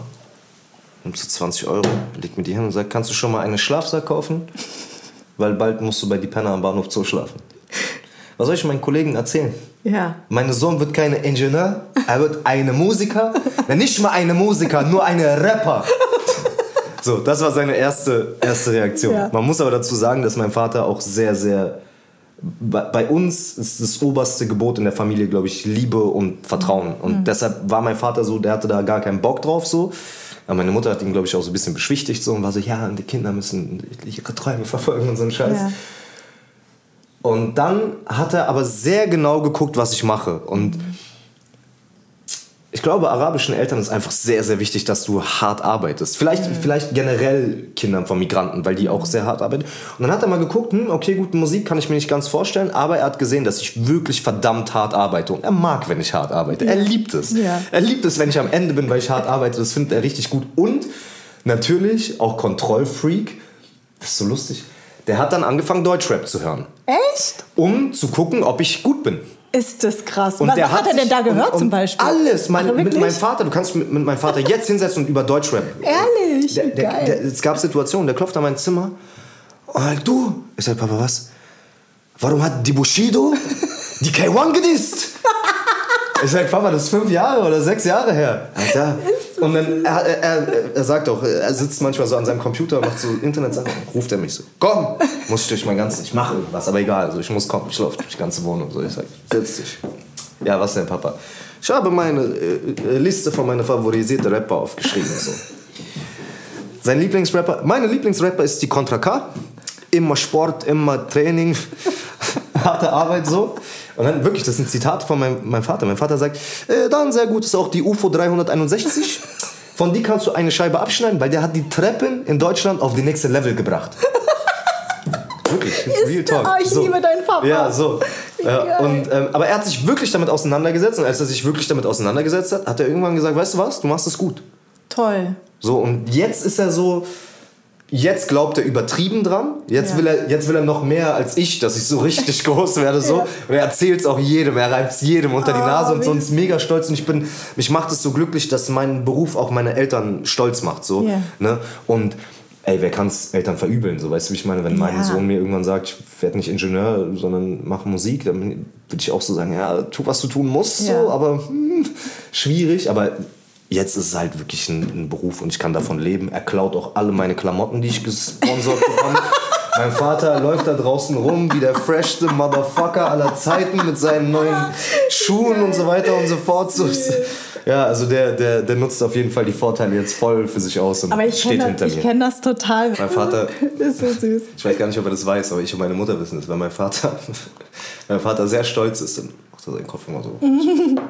nimmt so 20 Euro, legt mir die hin und sagt, kannst du schon mal einen Schlafsack kaufen? Weil bald musst du bei die Penner am Bahnhof Zoo schlafen. Was soll ich meinen Kollegen erzählen? Ja. Mein Sohn wird kein Ingenieur, er wird eine Musiker. Nicht mal eine Musiker, nur eine Rapper. So, das war seine erste, erste Reaktion. Ja. Man muss aber dazu sagen, dass mein Vater auch sehr, sehr. Bei, uns ist das oberste Gebot in der Familie, glaube ich, Liebe und Vertrauen. Und deshalb war mein Vater so, der hatte da gar keinen Bock drauf so. Aber meine Mutter hat ihn, glaube ich, auch so ein bisschen beschwichtigt so und war so, ja, die Kinder müssen ihre Träume verfolgen und so ein Scheiß. ja. Und dann hat er aber sehr genau geguckt, was ich mache. Und ich glaube, arabischen Eltern ist einfach sehr, sehr wichtig, dass du hart arbeitest. Vielleicht, vielleicht generell Kindern von Migranten, weil die auch sehr hart arbeiten. Und dann hat er mal geguckt, hm, okay, gut, Musik kann ich mir nicht ganz vorstellen, aber er hat gesehen, dass ich wirklich verdammt hart arbeite. Und er mag, wenn ich hart arbeite. Er liebt es. Ja. Er liebt es, wenn ich am Ende bin, weil ich hart arbeite. Das findet er richtig gut. Und natürlich auch Kontrollfreak. Das ist so lustig. Der hat dann angefangen, Deutschrap zu hören. Echt? Um zu gucken, ob ich gut bin. Ist das krass. Und was was hat er denn da gehört und, und zum Beispiel? Alles. Mein, mit meinem Vater. Du kannst mit, mit meinem Vater jetzt hinsetzen und über Deutschrap. Ehrlich? Der, der, Geil. der, es gab Situationen, der klopft an mein Zimmer. Oh, du. Ich sag, Papa, was? Warum hat die Bushido die K1 gedisst? *laughs* Ich sag, Papa, das ist fünf Jahre oder sechs Jahre her. Alter. Und dann, er, er, er, sagt auch, er sitzt manchmal so an seinem Computer macht so Internetsachen. Ruft er mich so, komm, muss ich durch mein ganzes, ich mache irgendwas, aber egal, also ich muss kommen, ich laufe durch die ganze Wohnung. So, ich sag, setz dich. Ja, was denn, Papa? Ich habe meine äh, äh, Liste von meinen favorisierten Rapper aufgeschrieben. So. Sein Lieblingsrapper, meine Lieblingsrapper ist die Contra K. Immer Sport, immer Training, *laughs* harte Arbeit so. Und dann wirklich, das ist ein Zitat von meinem, meinem Vater. Mein Vater sagt, äh, dann sehr gut ist auch die UFO 361. Von die kannst du eine Scheibe abschneiden, weil der hat die Treppen in Deutschland auf die nächste Level gebracht. Wirklich, real talk. oh, ich liebe deinen Papa. Ja, so. Ja, und, ähm, aber er hat sich wirklich damit auseinandergesetzt und als er sich wirklich damit auseinandergesetzt hat, hat er irgendwann gesagt, weißt du was, du machst es gut. Toll. So, und jetzt ist er so, jetzt glaubt er übertrieben dran. Jetzt, Ja. will, er, jetzt will er noch mehr als ich, dass ich so richtig *laughs* groß werde. So. Und er erzählt es auch jedem, er reibt es jedem unter die Ah, Nase und so wie und ist mega stolz. Und ich bin, mich macht es so glücklich, dass mein Beruf auch meine Eltern stolz macht. So, Ja. ne? Und ey, wer kann es Eltern verübeln? So, weißt du, wie ich meine, wenn mein Ja. Sohn mir irgendwann sagt, ich werde nicht Ingenieur, sondern mache Musik, dann würde ich auch so sagen, ja, tu, was du tun musst, Ja. so, aber hm, schwierig. Aber jetzt ist es halt wirklich ein, ein Beruf und ich kann davon leben. Er klaut auch alle meine Klamotten, die ich gesponsert bekomme. *laughs* Mein Vater läuft da draußen rum wie der freshste Motherfucker aller Zeiten mit seinen neuen Schuhen und so weiter und so fort. So, ja, also der, der, der nutzt auf jeden Fall die Vorteile jetzt voll für sich aus und Aber ich steht kenne hinter das, mir. ich kenn das total. Mein Vater- *laughs* Das ist so süß. Ich weiß gar nicht, ob er das weiß, aber ich und meine Mutter wissen es, weil mein Vater, *laughs* mein Vater sehr stolz ist. Er seinen Kopf immer so.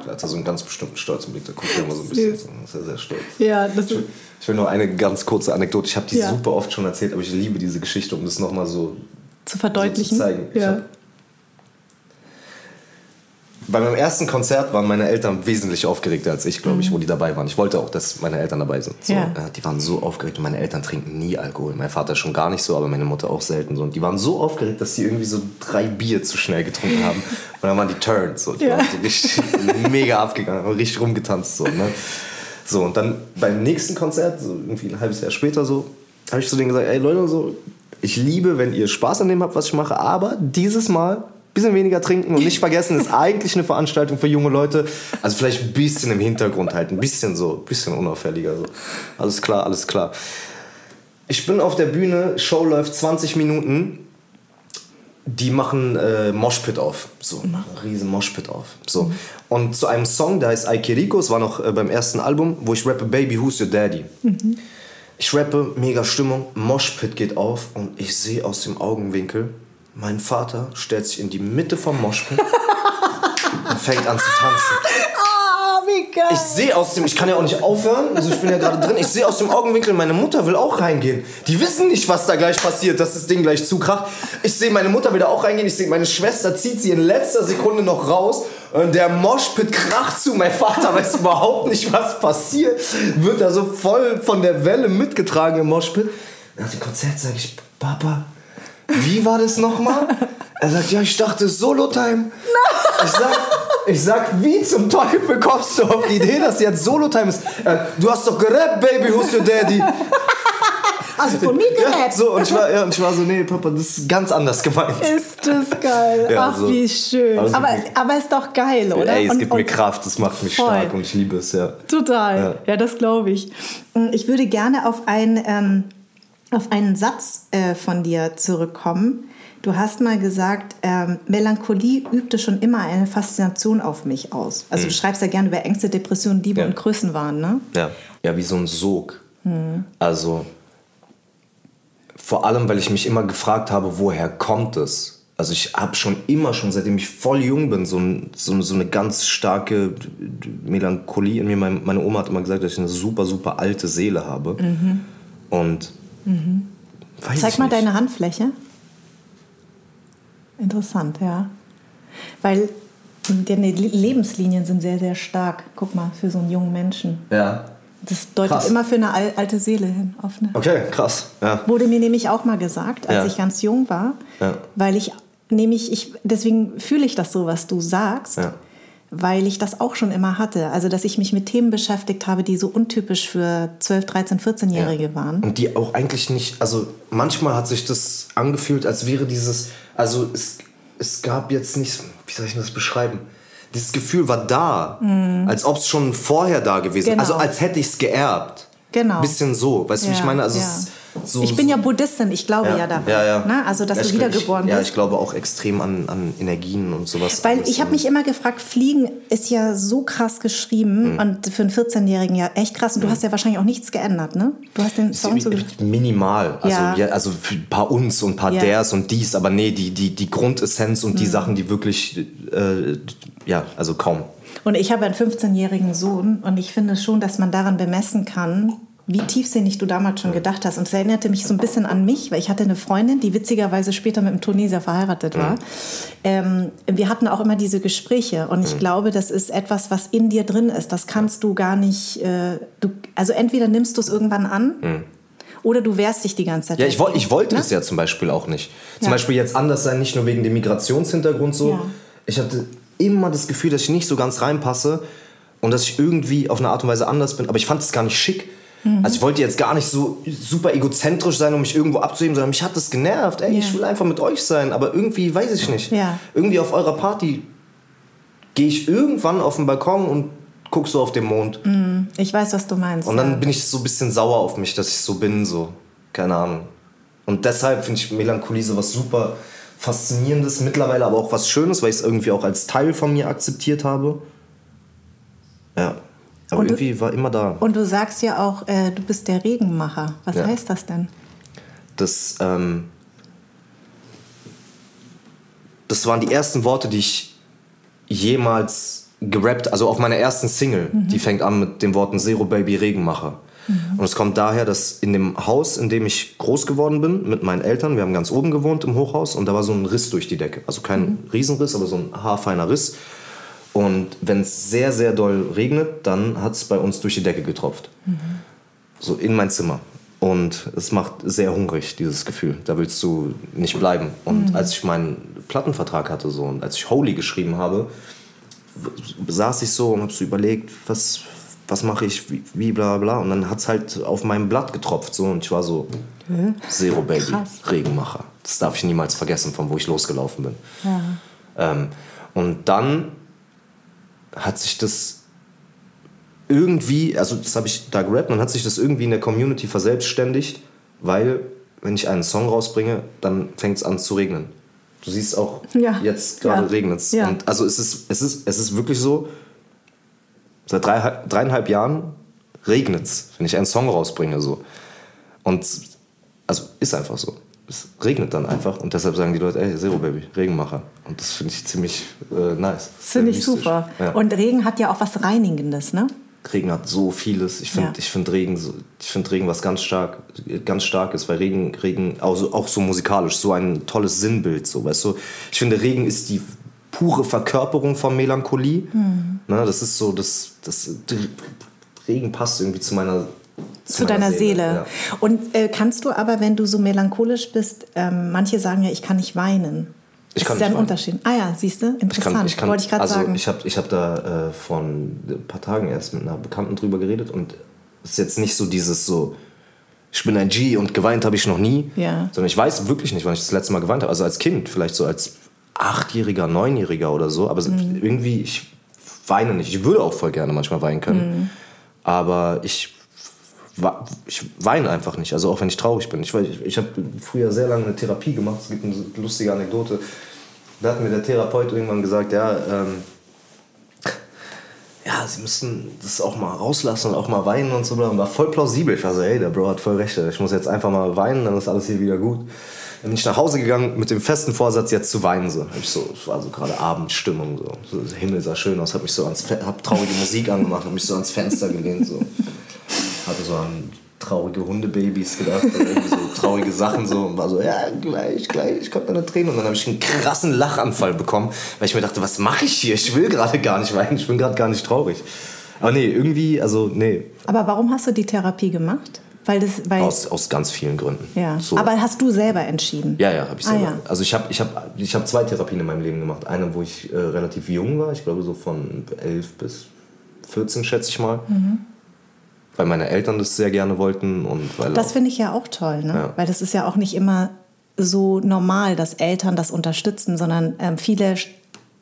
Er hat da so einen ganz bestimmten stolzen Blick, da guckt er immer so ein bisschen. Süß. So, ist er sehr stolz. Ja, das ist. Ich will nur eine ganz kurze Anekdote. Ich habe die Ja. super oft schon erzählt, aber ich liebe diese Geschichte, um das nochmal so Zu verdeutlichen. so zu zeigen. Ich Ja. Bei meinem ersten Konzert waren meine Eltern wesentlich aufgeregter als ich, glaube ich, wo die dabei waren. Ich wollte auch, dass meine Eltern dabei sind. So, Ja. äh, die waren so aufgeregt und meine Eltern trinken nie Alkohol. Mein Vater schon gar nicht so, aber meine Mutter auch selten so. Und die waren so aufgeregt, dass sie irgendwie so drei Bier zu schnell getrunken haben. Und dann waren die Turns. So. Die Ja. waren so richtig *laughs* mega abgegangen, haben richtig rumgetanzt. So, ne? so, und dann beim nächsten Konzert, so irgendwie ein halbes Jahr später, so, habe ich zu denen gesagt, ey Leute, so, ich liebe, wenn ihr Spaß an dem habt, was ich mache, aber dieses Mal bisschen weniger trinken und nicht vergessen, ist eigentlich eine Veranstaltung für junge Leute. Also vielleicht ein bisschen im Hintergrund halten, ein bisschen so, ein bisschen unauffälliger. So. Alles klar, alles klar. Ich bin auf der Bühne, Show läuft 20 Minuten. Die machen äh, Moshpit auf. So, einen riesen Moshpit auf. So. Und zu einem Song, der heißt Aikiriko, es war noch äh, beim ersten Album, wo ich rappe Baby, Who's Your Daddy? Ich rappe, mega Stimmung, Moshpit geht auf und ich sehe aus dem Augenwinkel, mein Vater stellt sich in die Mitte vom Moshpit *laughs* und fängt an zu tanzen. Ah, wie geil. Ich sehe aus dem, ich kann ja auch nicht aufhören, also ich bin ja gerade drin, ich sehe aus dem Augenwinkel, meine Mutter will auch reingehen. Die wissen nicht, was da gleich passiert, dass das Ding gleich zukracht. Ich sehe meine Mutter wieder auch reingehen, ich sehe meine Schwester zieht sie in letzter Sekunde noch raus und der Moshpit kracht zu. Mein Vater weiß überhaupt nicht, was passiert. Wird da so voll von der Welle mitgetragen im Moshpit. Nach dem Konzert sage ich, Papa, wie war das nochmal? Er sagt, ja, ich dachte Solo-Time. Ich sag, ich sag, wie zum Teufel kommst du auf die Idee, dass jetzt Solo-Time ist? Äh, du hast doch gerappt, Baby, who's your daddy? Also von mir Ja, gerappt. so, und ich, war, ja, und ich war so, nee, Papa, das ist ganz anders gemeint. Ist das geil. Ja, Ach, so. wie schön. Also aber, aber ist doch geil, oder? Ey, es Und- gibt mir und- Kraft, das macht mich Voll. stark und ich liebe es, ja. Total. Ja. Ja, das glaube ich. Ich würde gerne auf, ein, ähm, auf einen Satz äh, von dir zurückkommen. Du hast mal gesagt, ähm, Melancholie übte schon immer eine Faszination auf mich aus. Also du schreibst ja gerne über Ängste, Depressionen, Liebe Mhm. Ja. und Größenwahn, ne? Ja, ja wie so ein Sog. Also vor allem, weil ich mich immer gefragt habe, woher kommt es? Also ich habe schon immer, schon seitdem ich voll jung bin, so, ein, so, so eine ganz starke Melancholie in mir. Meine, meine Oma hat immer gesagt, dass ich eine super, super alte Seele habe. Und weiß Zeig mal nicht. deine Handfläche. Interessant, ja. Weil deine Lebenslinien sind sehr, sehr stark. Guck mal, für so einen jungen Menschen. Ja. Das deutet Krass. immer für eine al- alte Seele hin. Auf eine. Okay, krass. Ja. Wurde mir nämlich auch mal gesagt, als Ja. ich ganz jung war, Ja. weil ich nämlich, ich, deswegen fühle ich das so, was du sagst, Ja. Weil ich das auch schon immer hatte. Also, dass ich mich mit Themen beschäftigt habe, die so untypisch für 12, 13, 14-Jährige waren. Und die auch eigentlich nicht, also manchmal hat sich das angefühlt, als wäre dieses, also es, es gab jetzt nicht, wie soll ich das beschreiben? Dieses Gefühl war da, als ob es schon vorher da gewesen wäre. Mhm. Genau. Also als hätte ich es geerbt. Genau. Bisschen so, weißt du, wie ich Ja, meine? Also ja. es so, ich bin ja Buddhistin, ich glaube ja, daran. Ja, ja. Ne? Also, dass ja, du wiedergeboren ich, Ja, bist. ich glaube auch extrem an, an Energien und sowas. Weil ich habe mich immer gefragt, Fliegen ist ja so krass geschrieben Mhm. und für einen 14-Jährigen ja echt krass. Und du hast ja wahrscheinlich auch nichts geändert, ne? Du hast den Song so Minimal. Also, Ja. ja. also ein paar uns und ein paar Ja. ders und dies, aber nee, die, die, die Grundessenz und die Mhm. Sachen, die wirklich, äh, ja, also kaum. Und ich habe einen 15-jährigen Sohn und ich finde schon, dass man daran bemessen kann, wie tiefsinnig du damals schon gedacht hast. Und es erinnerte mich so ein bisschen an mich, weil ich hatte eine Freundin, die witzigerweise später mit einem Tunesier verheiratet war. Ähm, wir hatten auch immer diese Gespräche und ich glaube, das ist etwas, was in dir drin ist. Das kannst du gar nicht, äh, du, also entweder nimmst du es irgendwann an oder du wehrst dich die ganze Zeit. Ja, ich, ich wollte Ne? es ja zum Beispiel auch nicht. Zum Ja. Beispiel jetzt anders sein, nicht nur wegen dem Migrationshintergrund so. Ja. Ich hatte immer das Gefühl, dass ich nicht so ganz reinpasse und dass ich irgendwie auf eine Art und Weise anders bin. Aber ich fand es gar nicht schick. Mhm. Also ich wollte jetzt gar nicht so super egozentrisch sein, um mich irgendwo abzuheben, sondern mich hat das genervt. Ey, Ja. ich will einfach mit euch sein, aber irgendwie weiß ich nicht. Ja. Irgendwie auf eurer Party gehe ich irgendwann auf den Balkon und guck so auf den Mond. Ich weiß, was du meinst. Und dann ja. bin ich so ein bisschen sauer auf mich, dass ich so bin, so. Keine Ahnung. Und deshalb finde ich Melancholie so was super Faszinierendes, mittlerweile aber auch was Schönes, weil ich es irgendwie auch als Teil von mir akzeptiert habe. Ja. Aber Und du- irgendwie war immer da. Und du sagst ja auch, äh, du bist der Regenmacher. Was Ja. heißt das denn? Das, ähm, das waren die ersten Worte, die ich jemals gerappt, also auf meiner ersten Single, die fängt an mit den Worten Zero Baby Regenmacher. Und es kommt daher, dass in dem Haus, in dem ich groß geworden bin, mit meinen Eltern, wir haben ganz oben gewohnt im Hochhaus und da war so ein Riss durch die Decke. Also kein Riesenriss, aber so ein haarfeiner Riss. Und wenn es sehr, sehr doll regnet, dann hat es bei uns durch die Decke getropft. So in mein Zimmer. Und es macht sehr hungrig, dieses Gefühl. Da willst du nicht bleiben. Und als ich meinen Plattenvertrag hatte so, und als ich Holy geschrieben habe, saß ich so und habe so überlegt, was, was mache ich, wie, wie bla bla. Und dann hat es halt auf meinem Blatt getropft. So, und ich war so, Zero Baby, Krass. Regenmacher. Das darf ich niemals vergessen, von wo ich losgelaufen bin. Ja. Ähm, und dann hat sich das irgendwie, also das habe ich da gerappt, dann hat sich das irgendwie in der Community verselbstständigt, weil wenn ich einen Song rausbringe, dann fängt es an zu regnen. Du siehst auch, Ja. jetzt gerade Ja. regnet es. Ja. Und also es ist, es, ist, es ist wirklich so, seit drei, dreieinhalb Jahren regnet es, wenn ich einen Song rausbringe. So. Und also ist einfach so. Es regnet dann einfach und deshalb sagen die Leute, ey, Zero Baby, Regenmacher. Und das finde ich ziemlich äh, nice. Finde ich super. Ja. Und Regen hat ja auch was Reinigendes, ne? Regen hat so vieles. Ich finde Ja. ich find Regen, so, ich find Regen was ganz stark, ganz stark ist, weil Regen, Regen auch, so, auch so musikalisch, so ein tolles Sinnbild. So, weißt du? Ich finde, Regen ist die pure Verkörperung von Melancholie. Mhm. Ne, das ist so, das, das, Regen passt irgendwie zu meiner Zu, meiner deiner Seele. Ja. Und äh, kannst du aber, wenn du so melancholisch bist, ähm, manche sagen ja, ich kann nicht weinen. Ich das kann ist ja ein weinen. Unterschied. Ah ja, siehst du? Ich Interessant. kann, ich kann, Wollte ich gerade also sagen. ich habe ich hab da äh, vor ein paar Tagen erst mit einer Bekannten drüber geredet und es ist jetzt nicht so dieses so, ich bin ein G und geweint habe ich noch nie, Ja. sondern ich weiß wirklich nicht, wann ich das letzte Mal geweint habe. Also als Kind, vielleicht so als Achtjähriger, Neunjähriger oder so, aber Mhm. irgendwie, ich weine nicht. Ich würde auch voll gerne manchmal weinen können, Mhm. aber ich, ich weine einfach nicht, also auch wenn ich traurig bin. Ich, ich, ich habe früher sehr lange eine Therapie gemacht, es gibt eine lustige Anekdote. Da hat mir der Therapeut irgendwann gesagt, ja, ähm, ja, sie müssen das auch mal rauslassen und auch mal weinen und so. Und war voll plausibel. Ich war so, hey, der Bro hat voll recht. Ich muss jetzt einfach mal weinen, dann ist alles hier wieder gut. Dann bin ich nach Hause gegangen mit dem festen Vorsatz, jetzt zu weinen. So. Ich so, es war so gerade Abendstimmung. So. So, der Himmel sah schön aus. Hab mich so ans hab traurige Musik angemacht, hab mich so ans Fenster gelehnt. So. Hatte so an traurige Hundebabys gedacht, oder irgendwie so traurige Sachen so und war so, ja, gleich, gleich, ich konnte eine Tränen. Und dann habe ich einen krassen Lachanfall bekommen, weil ich mir dachte, was mache ich hier? Ich will gerade gar nicht weinen, ich bin gerade gar nicht traurig. Aber nee, irgendwie, also nee, Aber warum hast du die Therapie gemacht? Weil das, weil, aus, aus ganz vielen Gründen. ja. So. Aber hast du selber entschieden? Ja, ja, habe ich Ah, selber. ja. Also ich habe ich hab, ich hab zwei Therapien in meinem Leben gemacht. Eine, wo ich äh, relativ jung war, ich glaube so von 11 bis 14, schätze ich mal. Mhm. Weil meine Eltern das sehr gerne wollten und weil Das finde ich ja auch toll, ne? Ja. Weil das ist ja auch nicht immer so normal, dass Eltern das unterstützen, sondern ähm, viele sch-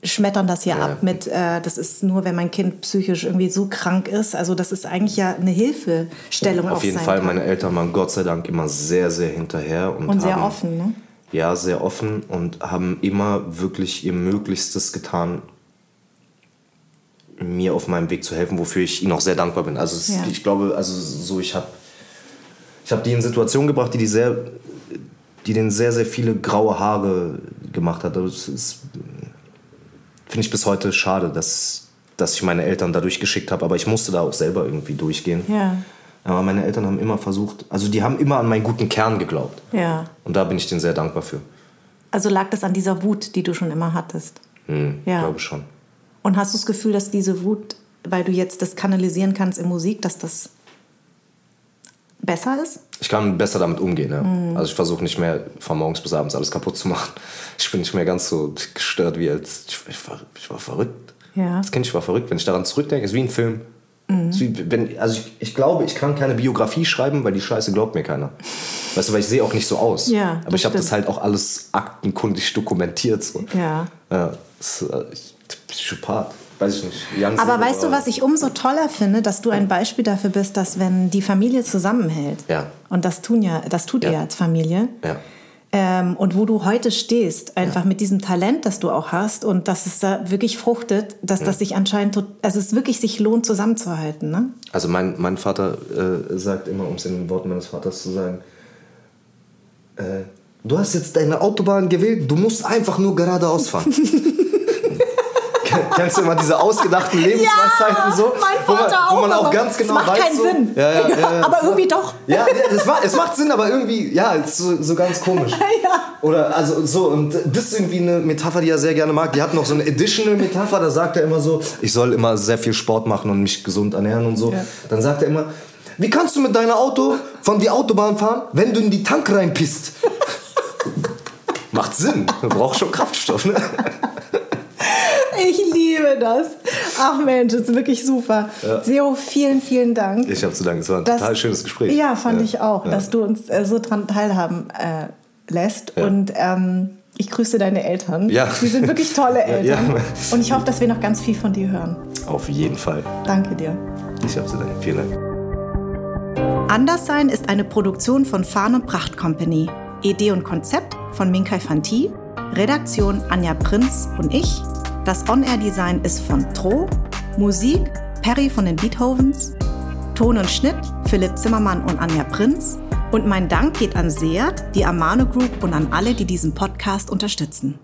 schmettern das ja, Ja. ab mit, äh, das ist nur, wenn mein Kind psychisch irgendwie so krank ist. Also das ist eigentlich ja eine Hilfestellung auf auch jeden Fall, kann. meine Eltern waren Gott sei Dank immer sehr, sehr hinterher. Und, Und sehr haben, offen, ne? Ja, sehr offen und haben immer wirklich ihr Möglichstes getan, mir auf meinem Weg zu helfen, wofür ich ihnen auch sehr dankbar bin. Also es, Ja. ich glaube, also so ich habe ich habe die in Situationen gebracht, die die sehr die denen sehr sehr viele graue Haare gemacht hat. Also Das ist finde ich bis heute schade, dass dass ich meine Eltern da durchgeschickt habe, aber ich musste da auch selber irgendwie durchgehen. Ja, Aber meine Eltern haben immer versucht, also die haben immer an meinen guten Kern geglaubt. ja. Und da bin ich denen sehr dankbar für. Also lag das an dieser Wut, die du schon immer hattest? Hm, Ja. glaube schon. Und hast du das Gefühl, dass diese Wut, weil du jetzt das kanalisieren kannst in Musik, dass das besser ist? Ich kann besser damit umgehen. Ja. Mhm. Also ich versuche nicht mehr von morgens bis abends alles kaputt zu machen. *laughs* Ich bin nicht mehr ganz so gestört wie als ich, ich, war, ich war verrückt. Ja. Das Kind, ich war verrückt. Wenn ich daran zurückdenke, ist wie ein Film. Mhm. Wie, wenn, also ich, ich glaube, ich kann keine Biografie schreiben, weil die Scheiße glaubt mir keiner. *laughs* Weißt du, weil ich sehe auch nicht so aus. Ja, Aber ich habe das halt auch alles aktenkundig dokumentiert. So. Ja. Ja, das, äh, ich, Psychopath. Weiß ich nicht. Jan Aber weißt du, was ich umso toller finde, dass du ein Beispiel dafür bist, dass wenn die Familie zusammenhält, Ja. und das tun ja, das tut Ja. ihr als Familie, Ja. ähm, und wo du heute stehst, einfach mit diesem Talent, das du auch hast, und dass es da wirklich fruchtet, dass das sich anscheinend, also es wirklich sich lohnt, zusammenzuhalten, ne? Also mein, mein Vater äh, sagt immer, um es in den Worten meines Vaters zu sagen, äh, du hast jetzt deine Autobahn gewählt, du musst einfach nur geradeaus fahren. *laughs* Kennst du immer diese ausgedachten Lebensweisheiten so? mein wo man, Vater wo man auch, auch ganz genau macht weiß. keinen so, Sinn. Ja, ja, ja, ja, aber irgendwie doch. Ja, ja es, macht, es macht Sinn, aber irgendwie, ja, ist so, so ganz komisch. *laughs* Ja. Oder also so, und das ist irgendwie eine Metapher, die er sehr gerne mag. Die hat noch so eine additional Metapher, da sagt er immer so, ich soll immer sehr viel Sport machen und mich gesund ernähren und so. Ja. Dann sagt er immer, wie kannst du mit deinem Auto von die Autobahn fahren, wenn du in die Tank reinpisst? *laughs* Macht Sinn. Du brauchst schon Kraftstoff, ne? *laughs* Ich liebe das. Ach Mensch, das ist wirklich super. Sero, vielen, vielen Dank. Ich habe zu danken, es war ein Das- total schönes Gespräch. Ja, fand ich auch, Ja. dass du uns äh, so dran teilhaben äh, lässt. Ja. Und ähm, ich grüße deine Eltern. Ja. Die sind wirklich tolle *laughs* Ja, Eltern. ja. Und ich hoffe, dass wir noch ganz viel von dir hören. Auf jeden Fall. Danke dir. Ich habe zu danken. Vielen Dank. Anderssein ist eine Produktion von Farn und Pracht Company. Idee und Konzept von Minkai Fanti. Redaktion Anja Prinz und ich. Das On-Air-Design ist von Tro. Musik Perry von den Beethovens. Ton und Schnitt Philipp Zimmermann und Anja Prinz. Und mein Dank geht an Seat, die Amano Group und an alle, die diesen Podcast unterstützen.